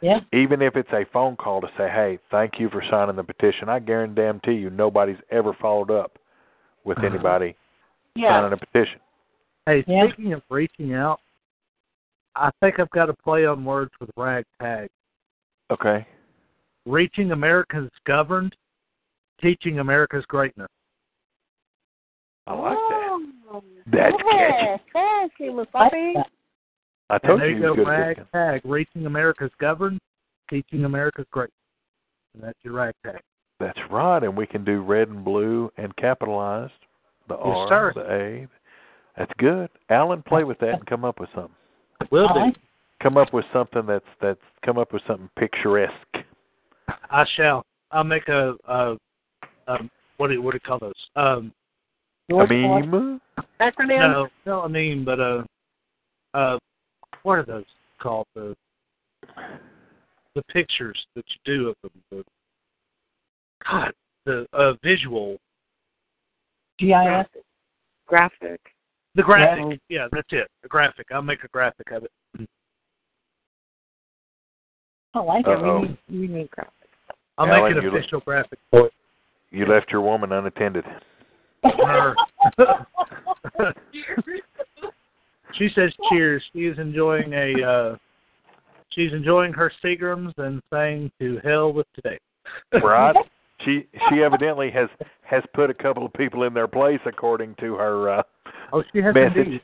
Yeah. Even if it's a phone call to say, "Hey, thank you for signing the petition," I guarantee you nobody's ever followed up with anybody Yeah. signing a petition. Hey, Yeah. speaking of reaching out, I think I've got to play on words with ragtag. Okay. Reaching America's governed, teaching America's greatness. I like that. Oh. That's catchy. Yes, he was I like happy. that. I And told there you you go, was good at ragtag. Reaching America's governed, teaching America's greatness. And that's your ragtag. That's right, and we can do red and blue and capitalized. The Yes, R, sir. the A. That's good. Alan, play with that and come up with something. Will do. Come up with something that's that's come up with something picturesque. I shall. I'll make a, a, a what do you, what do you call those? Um, I mean, Acronym. no, no, I mean, but uh, uh, what are those called? The the pictures that you do of them. The, God, the uh, visual, GIF. graphic. the graphic. Yeah. Yeah, that's it. The graphic. I'll make a graphic of it. I like it. Uh-oh. we need we need graphic. I'll Alan, make an you look- official graphic for it. You left your woman unattended. Her. she says cheers. She is enjoying a uh she's enjoying her Seagrams and saying to hell with today. Right? she she evidently has has put a couple of people in their place according to her uh Oh, she has message. indeed.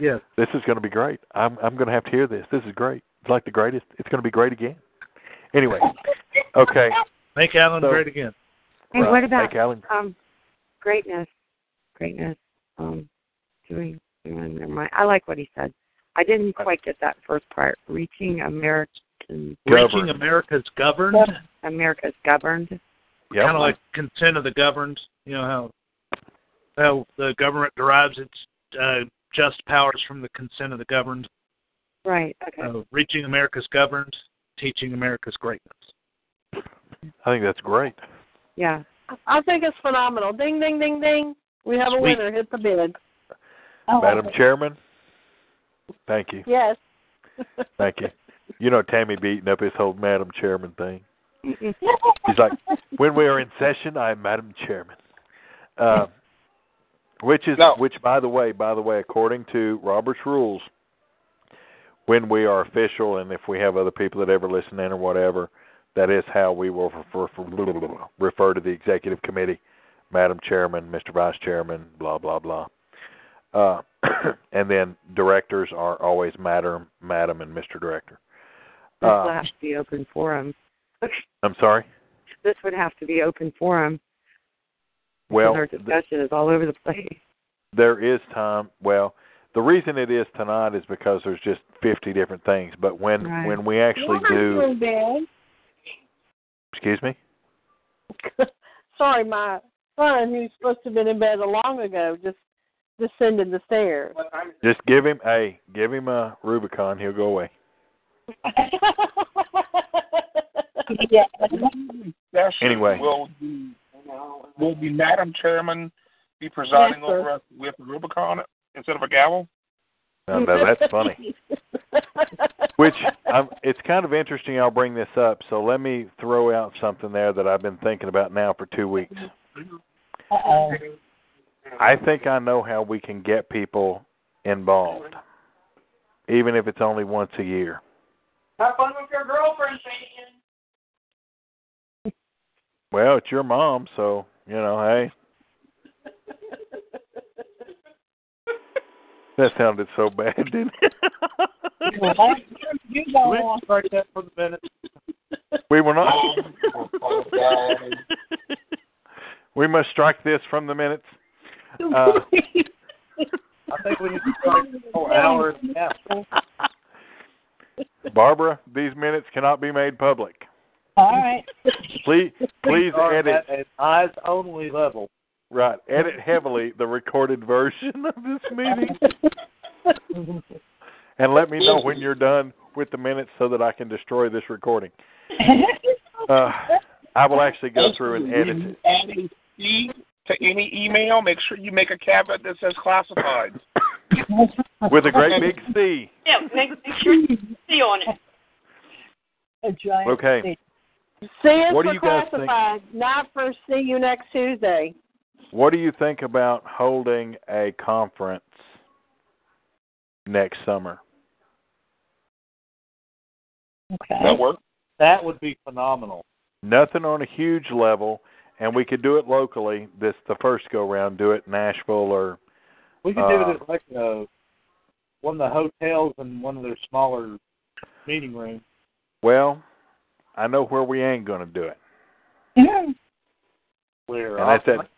Yes. This is going to be great. I'm I'm going to have to hear this. This is great. It's like the greatest. It's going to be great again. Anyway, okay. Make Alan So- great again. Hey, Right. what about Make Alan- um greatness? Greatness. Um doing doing never mind. I like what he said. I didn't quite get that first part. Reaching American Reaching America's governed. America's governed. Yep. Kind of like consent of the governed. You know how how the government derives its uh, just powers from the consent of the governed. Right. Okay. Uh, reaching America's governed, teaching America's greatness. I think that's great. Yeah. I think it's phenomenal. Ding, ding, ding, ding. We have a winner. Hit the bid. Madam Chairman, thank you. Yes. Thank you. You know Tammy beating up his whole Madam Chairman thing. He's like, when we are in session, I am Madam Chairman. Uh, which is, No. which by the way, by the way, according to Robert's rules, when we are official and if we have other people that ever listen in or whatever, that is how we will refer, refer to the executive committee, Madam Chairman, Mr. Vice Chairman, blah blah blah. Uh, and then directors are always Madam, Madam, and Mr. Director. This will Uh, have to be open forum. I'm sorry. This would have to be open forum. Well, our th- discussion is all over the place. there is time. Well, the reason it is tonight is because there's just 50 different things. But when Right. when we actually do, excuse me. Sorry, my son, who's supposed to have been in bed a long ago, just descended the stairs. Just give him, hey, give him a Rubicon. He'll go away. yeah. That's Anyway. will the will the Madam Chairman be presiding Yes, over us with a Rubicon instead of a gavel? Now, now that's funny. Which I'm, it's kind of interesting. I'll bring this up. So let me throw out something there that I've been thinking about now for two weeks. Uh-oh. I think I know how we can get people involved, even if it's only once a year. Have fun with your girlfriend, Shane. Well, it's your mom, so you know, hey. That sounded so bad, didn't it? you go We on. strike for the minute. we were not. Oh, we must strike this from the minutes. Uh, I think we need to strike the whole hour and a half. Barbara, these minutes cannot be made public. All right. Please, please Are edit. at eyes only level. Right, edit heavily the recorded version of this meeting, and let me know when you're done with the minutes so that I can destroy this recording. Uh, I will actually go through and edit it. Adding C to any email, make sure you make a caveat that says classified. with a great big C. Yeah, make, make sure you see on it. A giant Okay. thing. See is What do for you guys think? classified, not for see you next Tuesday. What do you think about holding a conference next summer? Okay. That work? That would be phenomenal. Nothing on a huge level, and we could do it locally. This the first go round. Do it in Nashville or We could do Uh, it at like uh, one of the hotels and one of their smaller meeting rooms. well, I know where we ain't going to do it, Where and that's at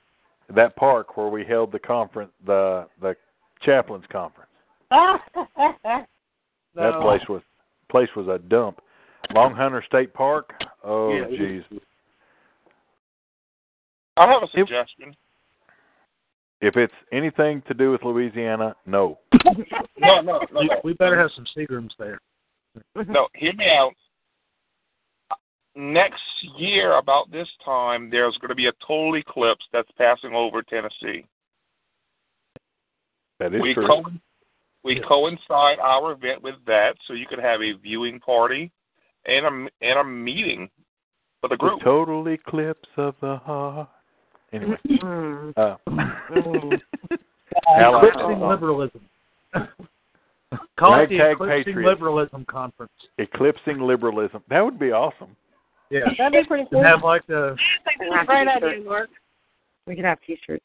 that park where we held the conference, the the chaplains conference. That place was place was a dump. Long Hunter State Park. Oh, Yeah, jeez. is. I have a suggestion. If it's anything to do with Louisiana, no. No, no, no, We, no. we better have some Seagrams there. No, hear me out. Next year, about this time, there's going to be a total eclipse that's passing over Tennessee. That is we true. co- we coincide our event with that, so you could have a viewing party and a and a meeting For the The group. total eclipse of the heart. Anyway, Mm. uh, Mm. Eclipsing liberalism. Call it the Eclipsing Patriots. Liberalism Conference. eclipsing liberalism. That would be awesome. Yeah. That'd be pretty cool. Have like the That's a great idea, Mark. We could have T-shirts.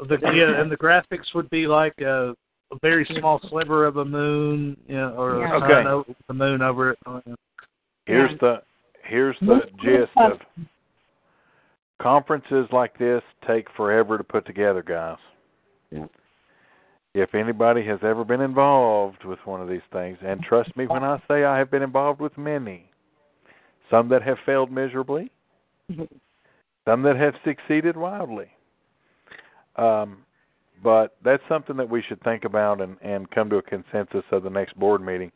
the yeah, and the graphics would be like a, a very small sliver of a moon, you know, or Yeah. a Okay. sun over the moon over it. Here's the here's the gist of conferences like this take forever to put together, guys. Yeah. If anybody has ever been involved with one of these things, and trust me when I say I have been involved with many, some that have failed miserably, some that have succeeded wildly. Um, but that's something that we should think about and, and come to a consensus of the next board meeting.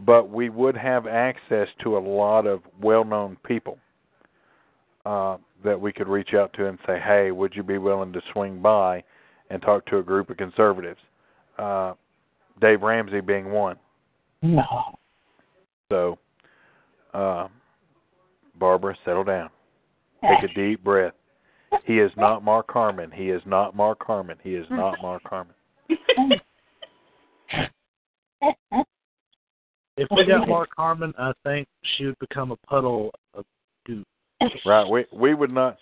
But we would have access to a lot of well known people uh, that we could reach out to and say, hey, would you be willing to swing by and talk to a group of conservatives? Uh, Dave Ramsey being one. No. So, uh, Barbara, settle down. Take a deep breath. He is not Mark Harmon. He is not Mark Harmon. He is not Mark Harmon. If we got Mark Harmon, I think she would become a puddle of goop. Right? We we would not.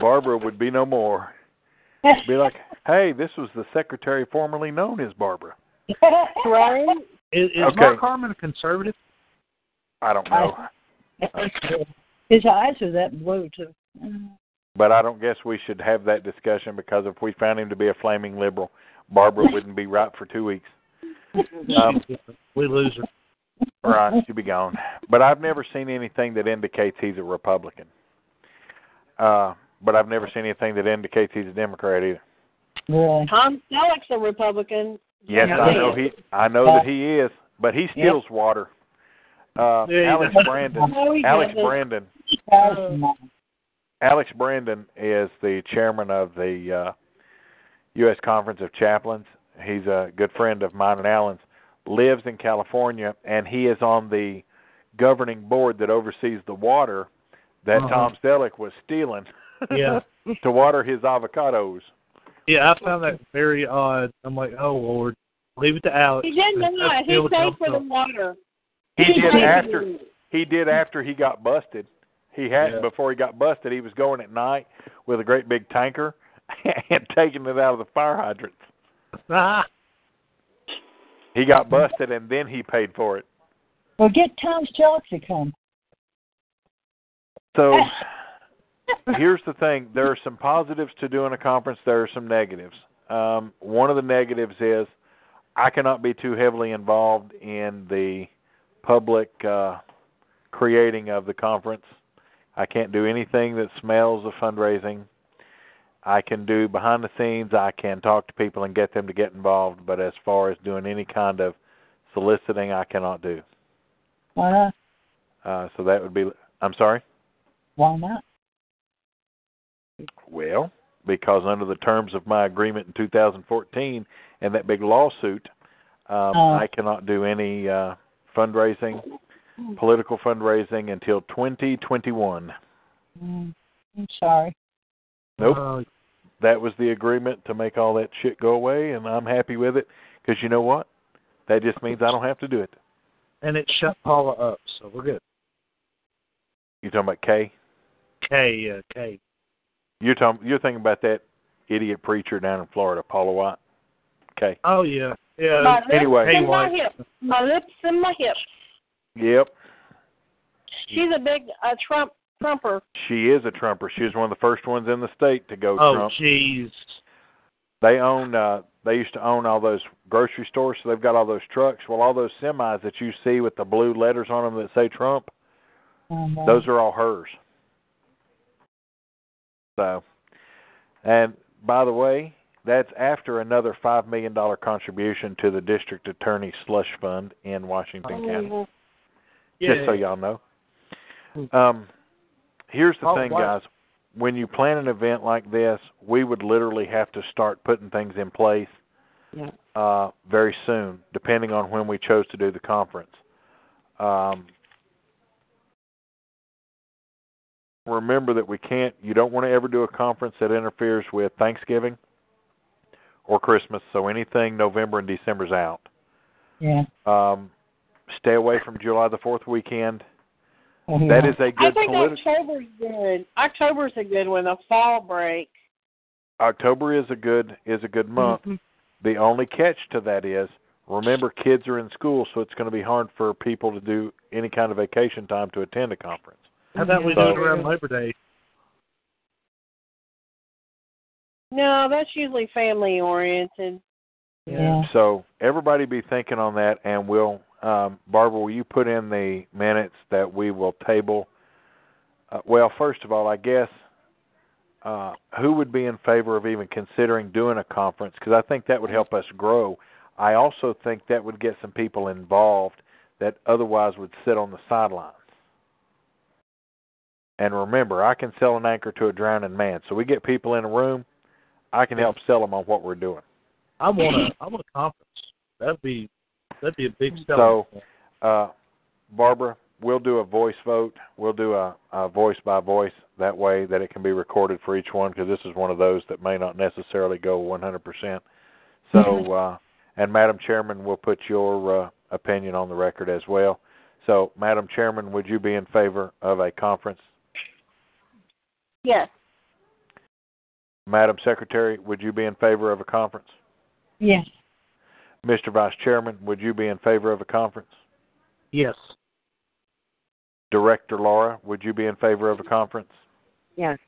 Barbara would be no more. Be like, hey, this was the secretary formerly known as Barbara. Right? Is, is Okay. Mark Harmon a conservative? I don't know, His eyes are that blue too. but I don't guess we should have that discussion because if we found him to be a flaming liberal, Barbara wouldn't be right for two weeks. Um, we lose her. Right, she'd be gone. But I've never seen anything that indicates he's a Republican. Uh, but I've never seen anything that indicates he's a Democrat either. Really? Tom Selleck's a Republican. Yes, Yeah. I know he. I know that he is, but he steals water. Uh, Yeah, Alex does. Brandon. No, Alex doesn't. Brandon. Oh. Alex Brandon is the chairman of the uh, U.S. Conference of Chaplains. He's a good friend of mine and Alan's. Lives in California, and he is on the governing board that oversees the water that Uh-huh. Tom Selleck was stealing Yeah. to water his avocados. Yeah, I found that very odd. I'm like, oh Lord, leave it to Alex. He did That's not. He deal with paid for the water. He did after for- he did after he got busted. He hadn't Yeah. before he got busted. He was going at night with a great big tanker and taking it out of the fire hydrants. He got busted and then he paid for it. Well, get Tom's Selleck to come. So here's the thing: there are some positives to doing a conference. There are some negatives. Um, one of the negatives is I cannot be too heavily involved in the public uh, creating of the conference. I can't do anything that smells of fundraising. I can do behind the scenes. I can talk to people and get them to get involved. But as far as doing any kind of soliciting, I cannot do. Why not? Uh, so that would be. I'm sorry. Why not? Well, because under the terms of my agreement in 2014 and that big lawsuit, um, Oh. I cannot do any uh, fundraising, political fundraising until 2021. Mm, I'm sorry. Nope. That was the agreement to make all that shit go away, and I'm happy with it because you know what? That just means I don't have to do it. and it shut Paula up, so we're good. You talking about Kay? K, uh, K. You're talking. You're thinking about that idiot preacher down in Florida, Paula White. Okay. Oh yeah, yeah. My lips Anyway. and my White. hips. My lips and my hips. Yep. She's a big uh, Trump Trumper. She is a Trumper. She was one of the first ones in the state to go Oh Trump. jeez. They own uh they used to own all those grocery stores, so they've got all those trucks. Well all those semis that you see with the blue letters on them that say Trump, Oh, no. those are all hers. So and by the way, that's after another five million dollar contribution to the district attorney slush fund in Washington County. Mhm. Yeah. Just so y'all know. Um, here's the Oh, thing, wow. guys. When you plan an event like this, we would literally have to start putting things in place Yeah. uh, very soon, depending on when we chose to do the conference. Um, remember that we can't. You don't want to ever do a conference that interferes with Thanksgiving or Christmas. So anything November and December's out. Yeah. Um, stay away from July the Fourth weekend. Mhm. That is a I good I think political. October's good. October's a good one. A fall break. October is a good is a good month. Mhm. The only catch to that is remember kids are in school, so it's going to be hard for people to do any kind of vacation time to attend a conference. How about we do it around Labor Day? No, that's usually family oriented. Yeah. So everybody be thinking on that, and we'll um, Barbara, will you put in the minutes that we will table? Uh, well, first of all, I guess uh, who would be in favor of even considering doing a conference? Because I think that would help us grow. I also think that would get some people involved that otherwise would sit on the sidelines. And remember, I can sell an anchor to a drowning man. So we get people in a room, I can help sell them on what we're doing. I want a I want a conference. That'd be that'd be a big So, uh, Barbara, we'll do a voice vote. We'll do a, a voice by voice. That way, that it can be recorded for each one. Because this is one of those that may not necessarily go 100%. So, uh, and Madam Chairman, we'll put your uh, opinion on the record as well. So, Madam Chairman, would you be in favor of a conference? Yes. Madam Secretary, would you be in favor of a conference? Yes. Mr. Vice Chairman, would you be in favor of a conference? Yes. Director Laura, would you be in favor of a conference? Yes.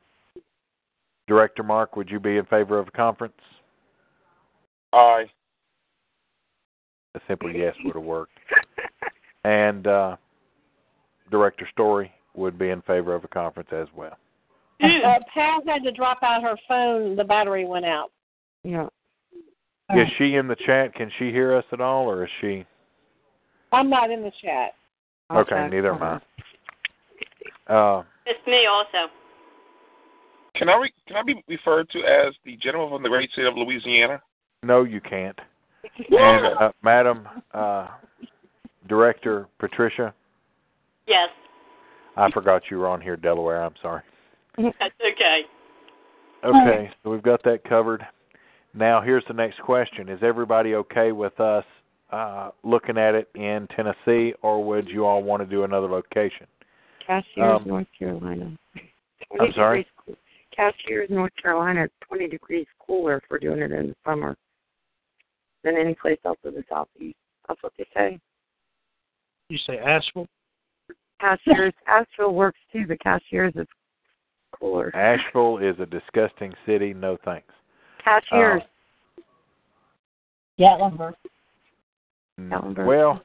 Director Mark, would you be in favor of a conference? Aye. A simple yes would have worked. And uh, Director Story would be in favor of a conference as well. Uh, Paz had to drop out her phone. The battery went out. Yeah. Is she in the chat? Can she hear us at all, or is she? I'm not in the chat. Okay, neither am I. Uh, It's me also. Can I re- can I be referred to as the gentleman from the great state of Louisiana? no, you can't. And uh, Madam uh, Director Patricia, Yes, I forgot you were on here, Delaware. I'm sorry. that's okay. Okay, so we've got that covered. Now, here's the next question: Is everybody okay with us uh, looking at it in Tennessee, or would you all want to do another location? Cashiers, Um, North Carolina. I'm sorry? degrees Cashiers, North Carolina, it's 20 degrees cooler if we're doing it in the summer than any place else in the southeast. That's what they say. You say Asheville? Cashiers, Asheville works too, but Cashiers is cooler. Asheville is a disgusting city. No thanks. Cashiers. Gatlinburg. Mm, Gatlinburg. Well,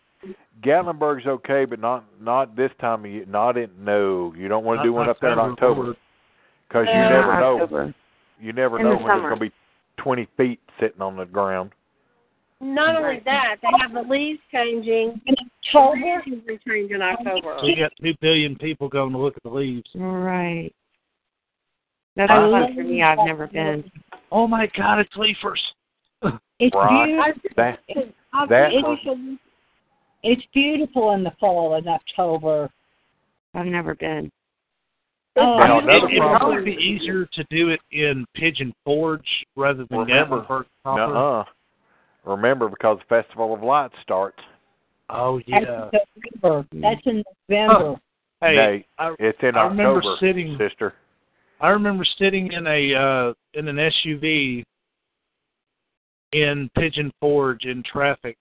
Gatlinburg's okay, but not not this time of year. Not in no. You don't want to do one up there in October because you Yeah, never know. October. You never In know the when there's summer. going to be 20 feet sitting on the ground. Not only that, they have the leaves changing. October? Leaves change in October. So you got two billion people going to look at the leaves. Right. That's I fun for me. I've never been. Oh my God, it's leafers. It's Right. beautiful. That It's, that it's, it's beautiful in the fall in October. I've never been. Oh, Now, It, another it'd probably be easier to do it in Pigeon Forge rather than Remember, Gatlinburg uh-uh. proper. nuh-uh. Remember, because the Festival of Lights starts. Oh That's yeah. in November. That's in November. Hey, Nay, I, it's in I remember sitting- sister. I remember sitting in a uh in an SUV in Pigeon Forge in traffic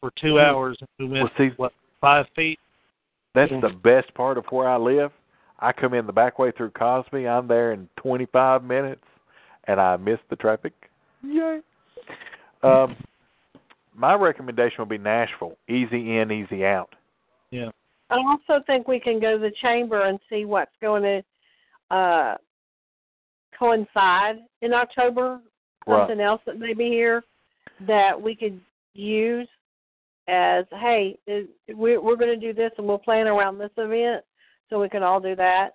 for two Mm. hours and we went Well, see- what five feet. That's the best part of where I live. I come in the back way through Cosby. I'm there in 25 minutes, and I miss the traffic. Yay! Um, my recommendation would be Nashville. Easy in, easy out. Yeah. I also think we can go to the chamber and see what's going to uh, coincide in October. Right. Something else that may be here that we could use as, hey, we're, we're going to do this and we'll plan around this event, so we can all do that.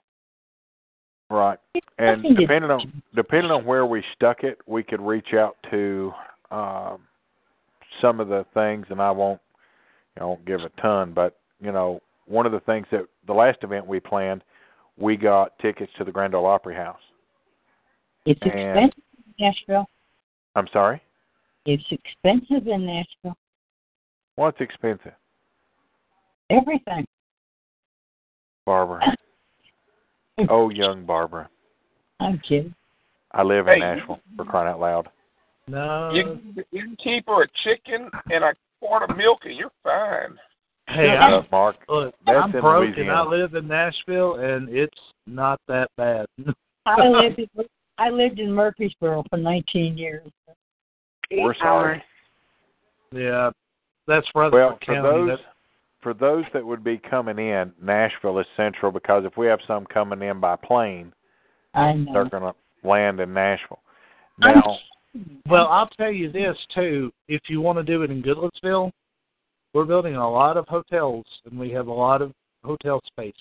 Right. And depending on depending on where we stuck it, we could reach out to um, some of the things, and I won't I won't give a ton, but you know, one of the things that the last event we planned, we got tickets to the Grand Ole Opry House. It's And- expensive in Nashville. I'm sorry. It's expensive in Nashville. What's expensive, Everything. Barbara? oh, young Barbara. I'm kidding. I live Hey, in Nashville. For crying out loud. No. You, you can keep her a chicken and a quart of milk, and you're fine. Hey, Shut I'm, Mark. look, That's I'm in broke and I live in Nashville, and it's not that bad. I lived in, I lived in Murfreesboro for 19 years. We're sorry. yeah, that's Well, for County. those That- for those that would be coming in, Nashville is central because if we have some coming in by plane, I know. they're going to land in Nashville. Now, Well, I'll tell you this too. If you want to do it in Goodlettsville, we're building a lot of hotels, and we have a lot of hotel space.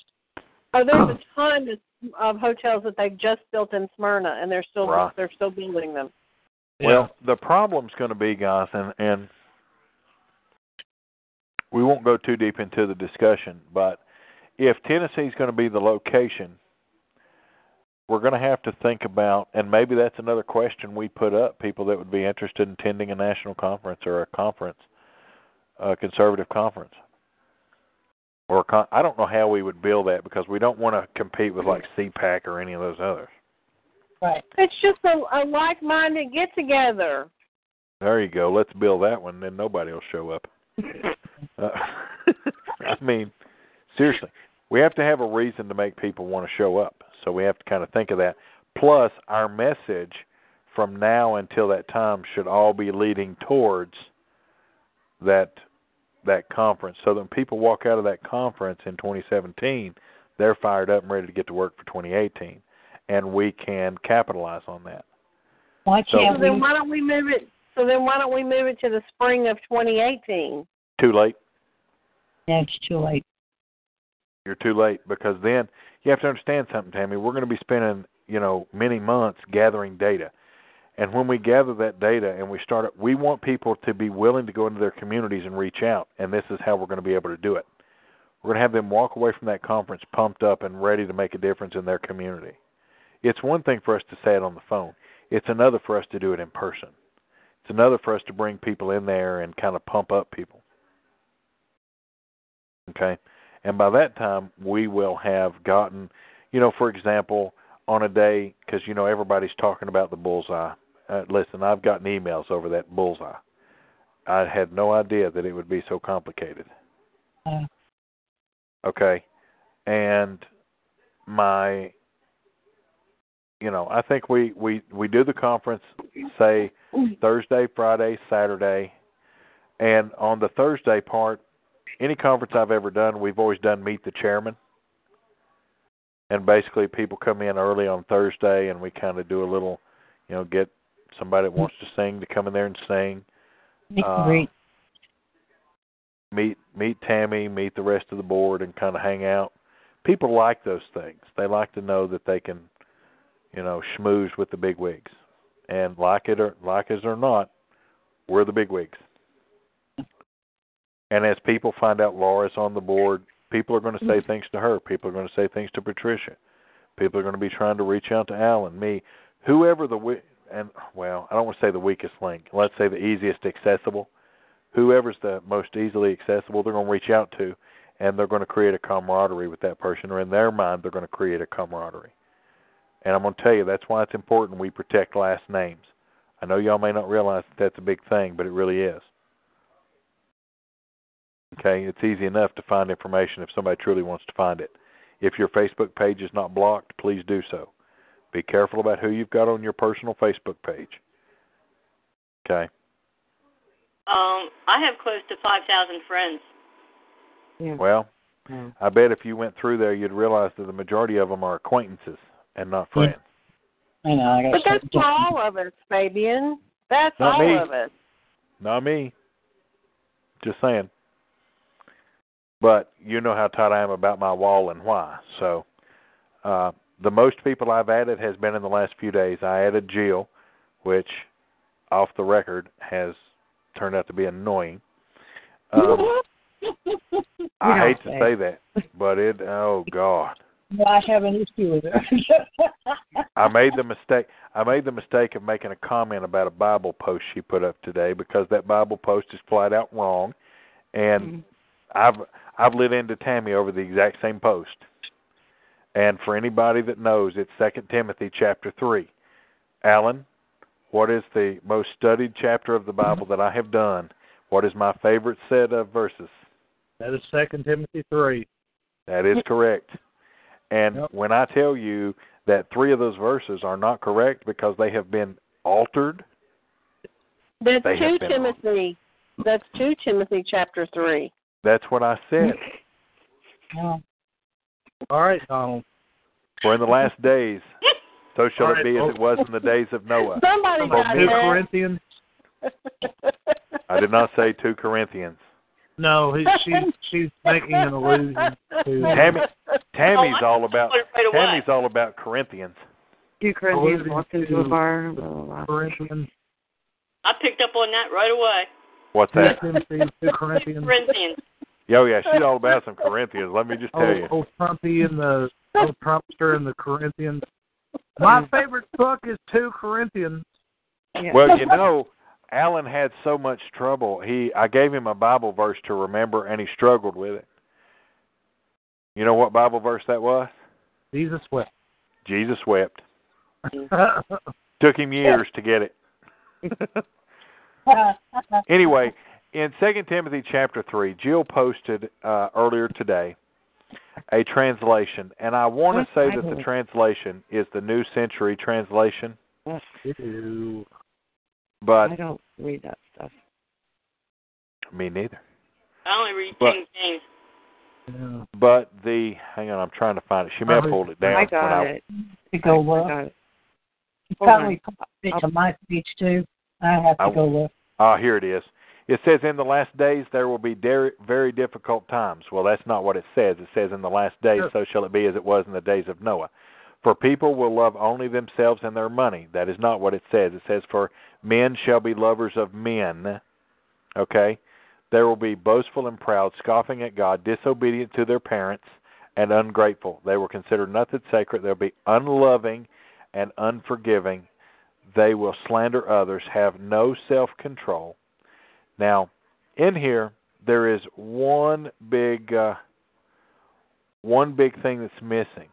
Oh, there's a ton of, of hotels that they've just built in Smyrna, and they're still Right. they're still building them. well, the problem's going to be, guys, and and we won't go too deep into the discussion, but if Tennessee's going to be the location, we're going to have to think about, and maybe that's another question we put up: people that would be interested in attending a national conference or a conference, a conservative conference, or con- I don't know how we would build that because we don't want to compete with like CPAC or any of those others. Right. It's just a, a like-minded get-together. There you go. Let's build that one, then nobody will show up. Uh, I mean, seriously, we have to have a reason to make people want to show up. So we have to kind of think of that. Plus, our message from now until that time should all be leading towards that that conference. So that when people walk out of that conference in 2017, they're fired up and ready to get to work for 2018, and we can capitalize on that. Why So- can't So then why don't we move it? So then why don't we move it to the spring of 2018? Too late. That's too late. you're too late because then you have to understand something, Tammy. We're going to be spending, you know, many months gathering data. And when we gather that data and we start we want people to be willing to go into their communities and reach out, and this is how we're going to be able to do it. We're going to have them walk away from that conference pumped up and ready to make a difference in their community. It's one thing for us to say it on the phone. It's another for us to do it in person. It's another for us to bring people in there and kind of pump up people. Okay? And by that time, we will have gotten, you know, for example, on a day, because, you know, everybody's talking about the bullseye. Uh, listen, I've gotten emails over that bullseye. I had no idea that it would be so complicated. Uh, Okay? And my you know, I think we we we do the conference say Thursday, Friday, Saturday, and on the Thursday part, any conference I've ever done, we've always done meet the chairman. And basically, people come in early on Thursday, and we kind of do a little, you know, get somebody that wants to sing to come in there and sing. meet Uh, and greet. meet meet Tammy, meet the rest of the board, and kind of hang out. People like those things. They like to know that they can, you know, schmooze with the big wigs, and like it or like us or not, we're the big wigs. And as people find out Laura's on the board, people are going to say things to her. People are going to say things to Patricia. People are going to be trying to reach out to Alan, me, whoever the and well, I don't want to say the weakest link. Let's say the easiest accessible whoever's the most easily accessible, they're going to reach out to, and they're going to create a camaraderie with that person, or in their mind, they're going to create a camaraderie. And I'm going to tell you, that's why it's important we protect last names. I know y'all may not realize that that's a big thing, but it really is. Okay, it's easy enough to find information if somebody truly wants to find it. If your Facebook page is not blocked, please do so. Be careful about who you've got on your personal Facebook page. Okay. Um, I have close to 5,000 friends. Yeah. Well, Yeah. I bet if you went through there, you'd realize that the majority of them are acquaintances and not Yeah. friends. I know. I got But that's something for all of us, Fabian. That's Not all me. of us. Not me. Just saying. But you know how tight I am about my wall and why. So, uh, the most people I've added has been in the last few days. I added Jill, which, off the record, has turned out to be annoying. Um, I hate to say that, but it. Oh God, I have an issue with it. I made the mistake. I made the mistake of making a comment about a Bible post she put up today because that Bible post is flat out wrong, and Mm-hmm. I've I've lit into Tammy over the exact same post. And for anybody that knows, it's Second Timothy chapter three. Alan, what is the most studied chapter of the Bible that I have done? What is my favorite set of verses? That is Second Timothy three. That is correct. And when I tell you that three of those verses are not correct because they have been altered, That's They two been Timothy. That's two Timothy chapter three. that's what I said. Oh. All right, um, Donald. For in the last days, so shall All it right, be as oh. it was in the days of Noah. Somebody For got me- Two that. Corinthians. I did not say two Corinthians. No, he, she's she's making an allusion to Tammy, Tammy's oh, all about right. Tammy's all about Corinthians. Two Corinthians walked into a to bar. Corinthians. I picked up on that right away. What's that? Two Corinthians. Corinthians. Yo, yeah, she's all about some Corinthians. Let me just tell Old, you. old Trumpy and the old Trumpster and the Corinthians. My mm-hmm. favorite book is Two Corinthians. Yeah. Well, you know, Alan had so much trouble. He I gave him a Bible verse to remember and he struggled with it. You know what Bible verse that was? Jesus wept. Jesus wept. Took him years to get it. Anyway, in Second Timothy chapter three, Jill posted uh, earlier today a translation, and I want to say that the translation is the New Century Translation, Ew. but I don't read that stuff. me neither. I only read But- King James. Yeah. But the hang on, I'm trying to find it. She may have Oh, pulled it down. I when got I, it. to go I look. got it. You Hold on. probably posted it to my page too. I have to I- go look. Ah, here it is. It says, "In the last days there will be der- very difficult times." Well, that's not what it says. It says, "In the last days, Sure. so shall it be as it was in the days of Noah." For people will love only themselves and their money. That is not what it says. It says, "For men shall be lovers of men." Okay, there will be boastful and proud, scoffing at God, disobedient to their parents, and ungrateful. They will consider nothing sacred. They'll be unloving and unforgiving. They will slander others, have no self control. Now, in here, there is one big, uh, one big thing that's missing.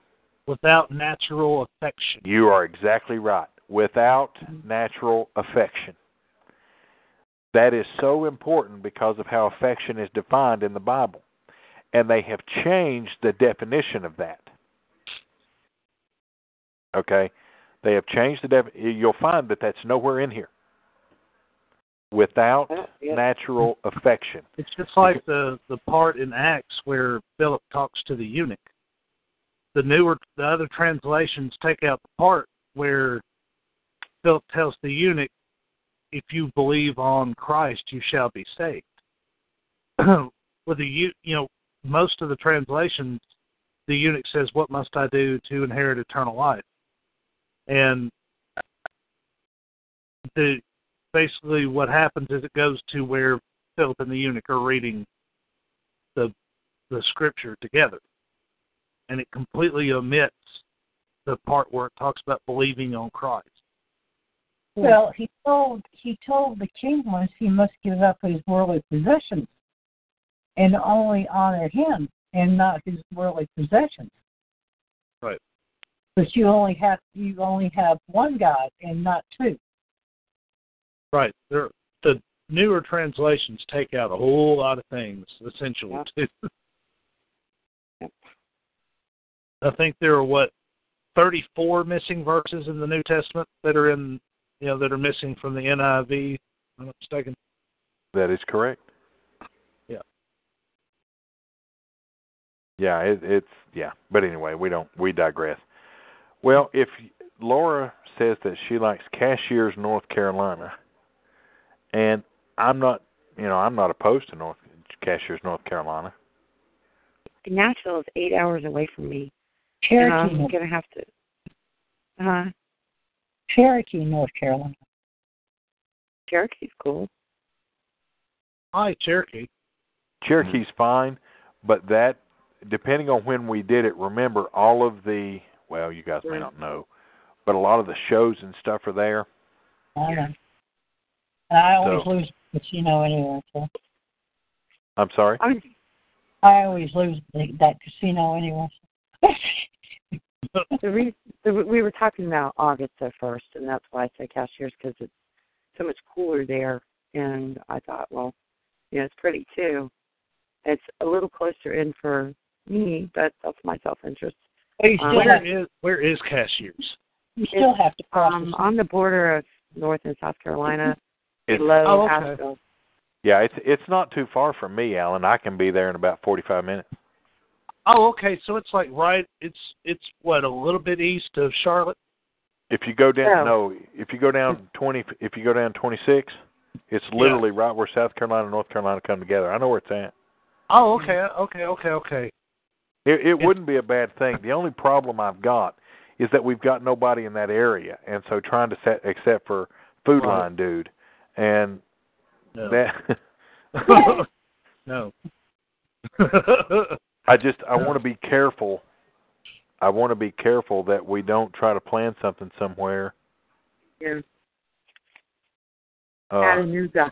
Without natural affection. You are exactly right. Without natural affection. That is so important because of how affection is defined in the Bible. And they have changed the definition of that. Okay? They have changed the definition. You'll find that that's nowhere in here. Without Yeah. natural affection. It's just like the the part in Acts where Philip talks to the eunuch. The newer, the other translations take out the part where Philip tells the eunuch, "If you believe on Christ, you shall be saved." With the eu- you know, most of the translations, the eunuch says, "What must I do to inherit eternal life?" And the basically what happens is it goes to where Philip and the eunuch are reading the the scripture together, and it completely omits the part where it talks about believing on Christ. Well, he told he told the king once he must give up his worldly possessions and only honor him and not his worldly possessions. Right. But you only have you only have one God and not two. Right. There, the newer translations take out a whole lot of things, essentially too. I think there are what thirty-four missing verses in the New Testament that are in, you know, that are missing from the NIV. If I'm not mistaken. That is correct. Yeah. Yeah, it, it's yeah. But anyway, we don't we digress. Well, if Laura says that she likes Cashiers, North Carolina, and I'm not, you know, I'm not opposed to North Cashiers, North Carolina. Nashville is eight hours away from me. Cherokee, And I'm gonna have to. Uh, Cherokee, North Carolina. Cherokee's cool. Hi, Cherokee. Cherokee's fine, but that depending on when we did it, remember all of the well, you guys may not know, but a lot of the shows and stuff are there. I know. And I always So- lose the casino anyway. So I'm sorry. I I always lose the, that casino anyway. the re- the, we were talking about August at first, and that's why I said cashiers because it's so much cooler there. And I thought, well, you know, it's pretty too. It's a little closer in for me, but that's my self interest. But Um, still Where have, is where is Cashiers? you still have to cross Um, the on the border of North and South Carolina, It's, below Oh, okay. Asheville. yeah, it's it's not too far from me, Alan. I can be there in about 45 minutes. Oh, okay. So it's like right. It's it's what a little bit east of Charlotte. If you go down, Yeah. no, if you go down 20, if you go down 26, it's literally right where South Carolina and North Carolina come together. I know where it's at. Oh, okay, okay, okay, okay. It, it wouldn't be a bad thing. The only problem I've got is that we've got nobody in that area, and so trying to set except for Food Right. Line dude, and No. that no. I just I want to be careful. I want to be careful that we don't try to plan something somewhere. Yeah. Uh, Chattanooga.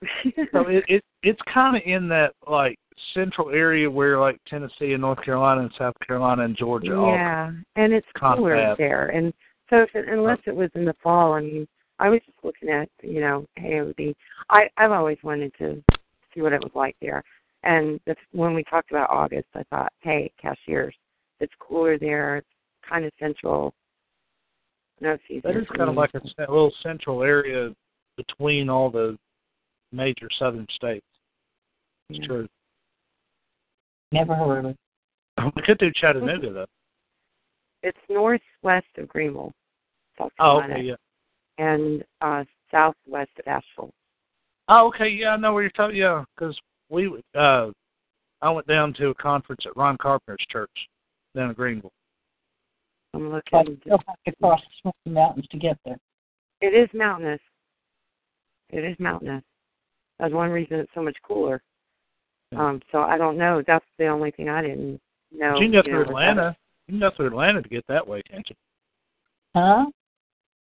so it, it it's kind of in that like central area where like Tennessee and North Carolina and South Carolina and Georgia all yeah, and it's cooler there. And so, if it, unless it was in the fall, I mean, I was just looking at, you know, hey, it would be. I I've always wanted to see what it was like there. And the, when we talked about August, I thought, hey, Cashiers, it's cooler there. It's kind of central. No, it's easier. That is kind of like a little central area between all the major southern states. It's Yeah. true. Never heard of it. We could do Chattanooga though. It's northwest of Greenville, South Oh, okay, yeah. And uh southwest of Asheville. Oh, okay, yeah, I know where you're talking. Yeah, because we, uh, I went down to a conference at Ron Carpenter's church down in Greenville. I'm But looking. you still have to cross the Smoky Mountains to get there. It is mountainous. It is mountainous. That's one reason it's so much cooler. Um, so I don't know. That's the only thing I didn't know. But you can go you through know, Atlanta. You can go through Atlanta to get that way, can't you? Huh?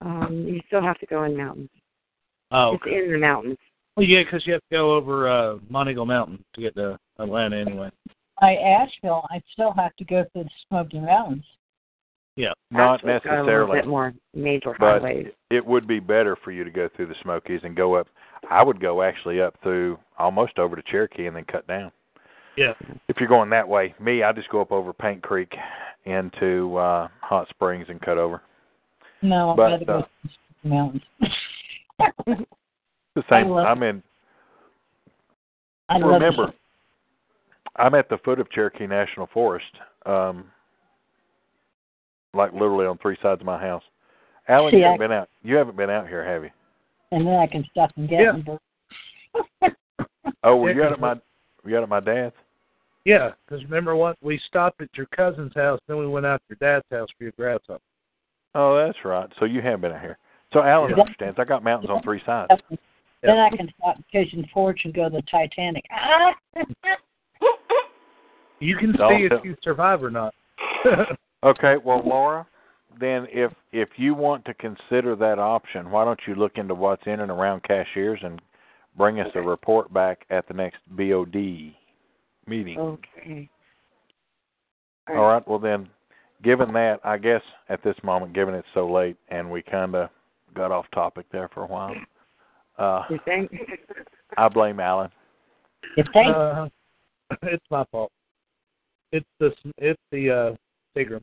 That. Um, you still have to go in mountains. Oh, It's in the mountains. Well, yeah, because you have to go over uh, Monteagle Mountain to get to Atlanta anyway. By Asheville, I still have to go through the Smoky Mountains. Yeah. not Asheville's got a little bit more major but highways. it would be better for you to go through the Smokies and go up. I would go actually up through almost over to Cherokee and then cut down. Yeah. If you're going that way, me, I just go up over Paint Creek into uh Hot Springs and cut over. No, But, I'd rather go uh, to the Mountains. The same. love I'm in. I Remember, I'm at the foot of Cherokee National Forest, um, like literally on three sides of my house. Alan, See, you haven't been out. You haven't been out here, have you? and then I can stop in Yeah. Gatlinburg. Oh, were you out 'cause at my? Were you out at my dad's? Yeah, because remember what? We stopped at your cousin's house, then we went out to your dad's house for your to grab something. Oh, that's right. So you have been out here. So Alan Yeah. understands. I got mountains on three sides. Then I can stop in Pigeon Forge and go to the Titanic. You can Don't see if tell- you survive or not. Okay, well, Laura, then if if you want to consider that option, why don't you look into what's in and around Cashiers and bring us a report back at the next BOD meeting. Okay. All right. Well, then, given that, I guess at this moment, given it's so late and we kind of got off topic there for a while, uh, You think? I blame Alan. You think? Uh, it's my fault. It's the it's the uh Seagram.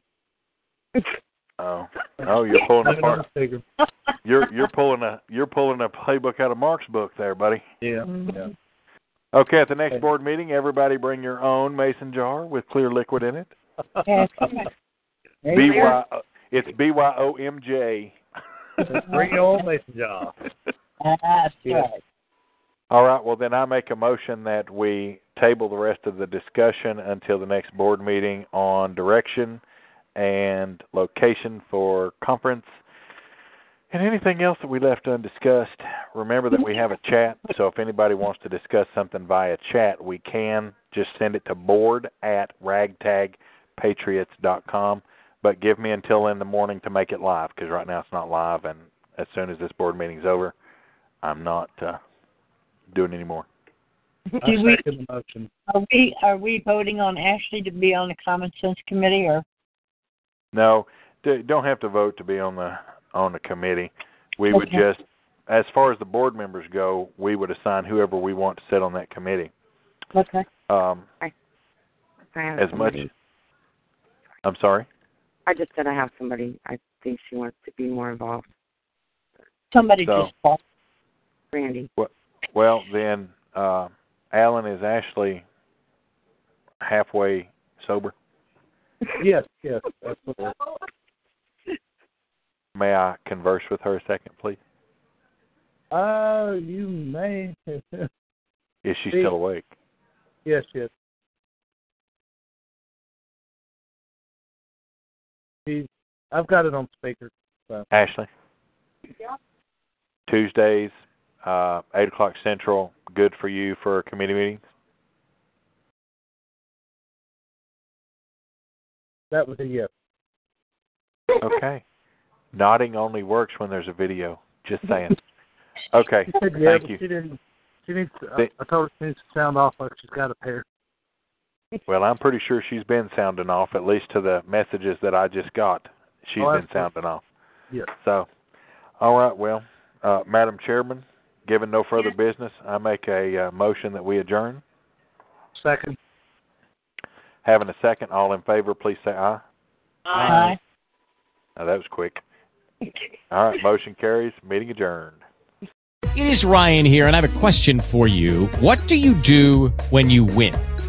Oh, oh, you're pulling Blame it apart. You're you're pulling a you're pulling a playbook out of Mark's book there, buddy. Yeah. Mm-hmm. yeah. Okay, at the next board meeting, everybody bring your own mason jar with clear liquid in it. Yeah, come on. There B you go. Y. It's B Y O M J. Bring your old mason jar. That's right. All right. Well, then I make a motion that we table the rest of the discussion until the next board meeting on direction and location for conference and anything else that we left undiscussed remember that we have a chat, so if anybody wants to discuss something via chat, we can. Just send it to board at ragtagpatriots.com. But give me until in the morning to make it live, because right now it's not live, and as soon as this board meeting's over, I'm not uh, doing any more. Do we, the motion. are we are we voting on Ashley to be on the Common Sense Committee or No, don't have to vote to be on the on the committee. We would just, as far as the board members go, we would assign whoever we want to sit on that committee. okay? Um, I have as much. somebody. I'm sorry. I just said I have somebody. I think she wants to be more involved. Somebody So- just called. Randy. Well, then, uh, Alan is actually halfway sober. Yes, yes, absolutely. May I converse with her a second, please? Uh, you may. Is she still awake? yes, yes. She's, I've got it on speaker. So. Ashley? Tuesdays, uh, 8 o'clock Central, good for you for committee meetings? That was a yes. Okay. Nodding only works when there's a video. Just saying. Okay. Said yeah, Thank you. she didn't. She needs. To, They- I, I told her she needs to sound off like she's got a pair. Well, I'm pretty sure she's been sounding off, at least to the messages that I just got. She's Oh, been sounding off. Yes. So, all right. Well, uh, Madam Chairman, given no further business, I make a uh, motion that we adjourn. Second. Having a second, all in favor, please say aye. Aye. Now, that was quick. All right. Motion carries. Meeting adjourned. It is Ryan here, and I have a question for you. What do you do when you win?